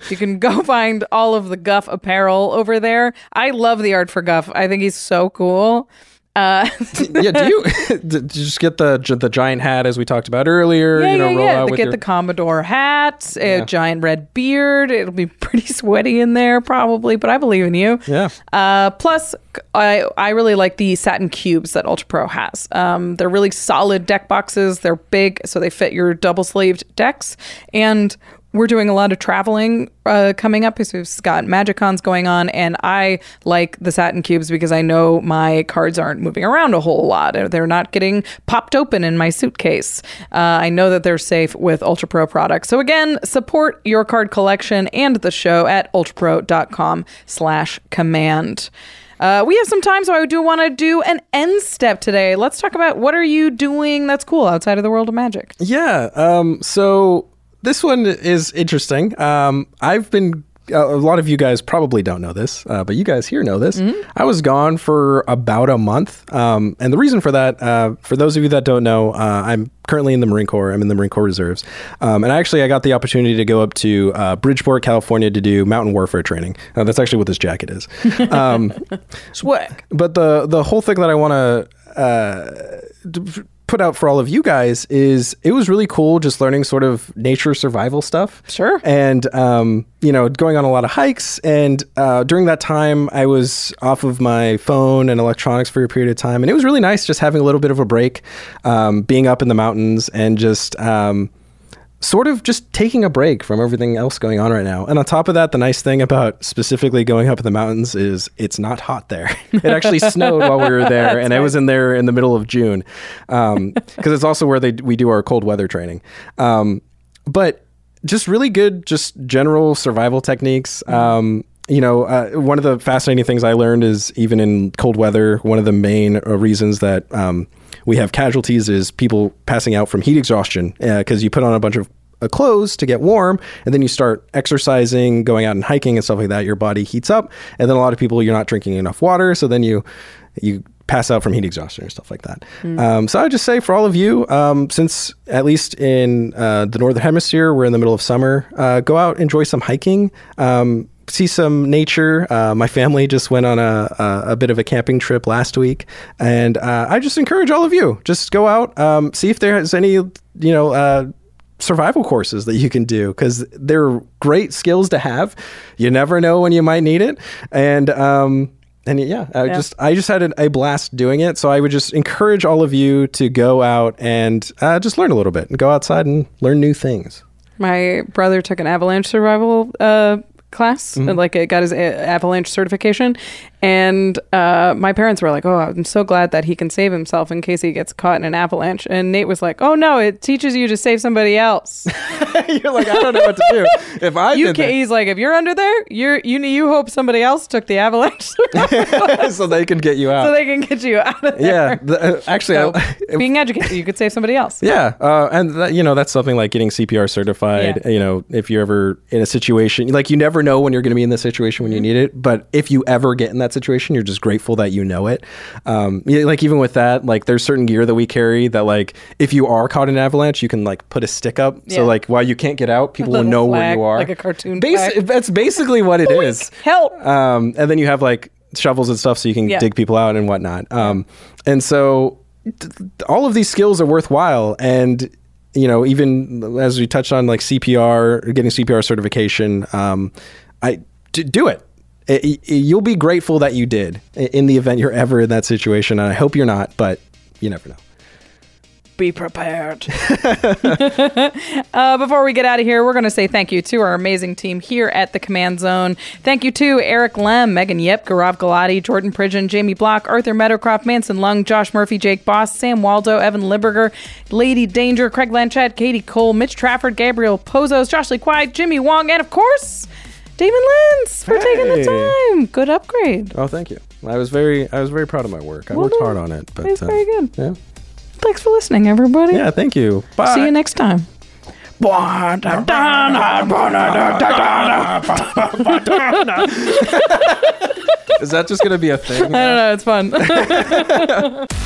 you can go find all of the guff apparel over there. I love the art for guff. I think he's so cool. Uh, yeah, do you d- just get the the giant hat as we talked about earlier? Yeah, you know, yeah, roll yeah. out get your- the Commodore hat, a giant red beard. It'll be pretty sweaty in there, probably, but I believe in you. Yeah. Uh, plus, I I really like the satin cubes that Ultra Pro has. Um, they're really solid deck boxes. They're big, so they fit your double sleeved decks. And we're doing a lot of traveling uh, coming up because we've got Magic Cons going on, and I like the satin cubes because I know my cards aren't moving around a whole lot. And they're not getting popped open in my suitcase. Uh, I know that they're safe with Ultra Pro products. So again, support your card collection and the show at ultrapro.com slash command. Uh, we have some time, so I do want to do an end step today. Let's talk about what are you doing that's cool outside of the world of magic. Yeah. Um, so this one is interesting. Um, I've been. A a lot of you guys probably don't know this, uh, but you guys here know this. I was gone for about a month, um, and the reason for that, uh, for those of you that don't know, uh, I'm currently in the Marine Corps. I'm in the Marine Corps Reserves, um, and actually, I got the opportunity to go up to uh, Bridgeport, California, to do mountain warfare training. Uh, that's actually what this jacket is. Um, Swag. but the the whole thing that I want to uh, put out for all of you guys is it was really cool just learning sort of nature survival stuff. Sure. And um, you know, going on a lot of hikes. And uh, during that time, I was off of my phone and electronics for a period of time, and it was really nice just having a little bit of a break, um, being up in the mountains and just. Um, sort of just taking a break from everything else going on right now. And on top of that, the nice thing about specifically going up in the mountains is it's not hot there. it actually snowed while we were there, and I was in there in the middle of June because it's also where they we do our cold weather training. Um, but just really good, just general survival techniques. Um, you know, uh, one of the fascinating things I learned is even in cold weather, one of the main uh, reasons that um, we have casualties is people passing out from heat exhaustion because you put on a bunch of uh, clothes to get warm and then you start exercising going out and hiking and stuff like that your body heats up and then a lot of people you're not drinking enough water so then you you pass out from heat exhaustion or stuff like that. Um, so i would just say for all of you um, since at least in uh, the northern hemisphere we're in the middle of summer uh, go out enjoy some hiking. Um, see some nature. Uh, my family just went on a, a, a bit of a camping trip last week, and uh, I just encourage all of you just go out, um, see if there's any you know. Uh, survival courses that you can do because they're great skills to have you never know when you might need it and um and yeah, I Yeah. just I just had a, a blast doing it. So I would just encourage all of you to go out and uh, just learn a little bit and go outside and learn new things. My brother took an avalanche survival uh, class, Mm-hmm. and, like it got his a- avalanche certification, and uh, my parents were like, "Oh, I'm so glad that he can save himself in case he gets caught in an avalanche." And Nate was like, "Oh no, it teaches you to save somebody else." You're like, I don't know what to do. If I you did can, he's like, if you're under there, you're you you hope somebody else took the avalanche so they can get you out. so they can get you out of there. yeah, the, uh, actually, So, I, being educated, you could save somebody else. Yeah, uh, and that, you know that's something like getting CPR certified. Yeah. You know, if you're ever in a situation like you never know when you're going to be in the situation when you need it, but if you ever get in that that situation. You're just grateful that you know it. Um, yeah, like even with that, like there's certain gear that we carry that like if you are caught in an avalanche, you can like put a stick up. Yeah. So like while you can't get out, people will know where you are. like a cartoon Basi- that's basically what it is. Help. Um, and then you have like shovels and stuff so you can Yeah. dig people out and whatnot. Um, and so th- all of these skills are worthwhile. And, you know, even as we touched on like CPR, getting CPR certification, um, I d- do it. I- I- You'll be grateful that you did in the event you're ever in that situation. And I hope you're not, but you never know. Be prepared. uh, before we get out of here, we're going to say thank you to our amazing team here at the Command Zone. Thank you to Eric Lem, Megan Yip, Gaurav Galati, Jordan Pridgeon, Jamie Block, Arthur Meadowcroft, Manson Lung, Josh Murphy, Jake Boss, Sam Waldo, Evan Limberger, Lady Danger, Craig Lanchett, Katie Cole, Mitch Trafford, Gabriel Pozos, Josh Lee Kwai, Jimmy Wong, and of course, Damen Lenz for taking the time. Good upgrade. Oh, thank you. I was very, I was very proud of my work. I Well worked hard on it. But It's uh, very good. Yeah. Thanks for listening, everybody. Yeah. Thank you. Bye. See you next time. Is that just gonna be a thing? I don't know. It's fun.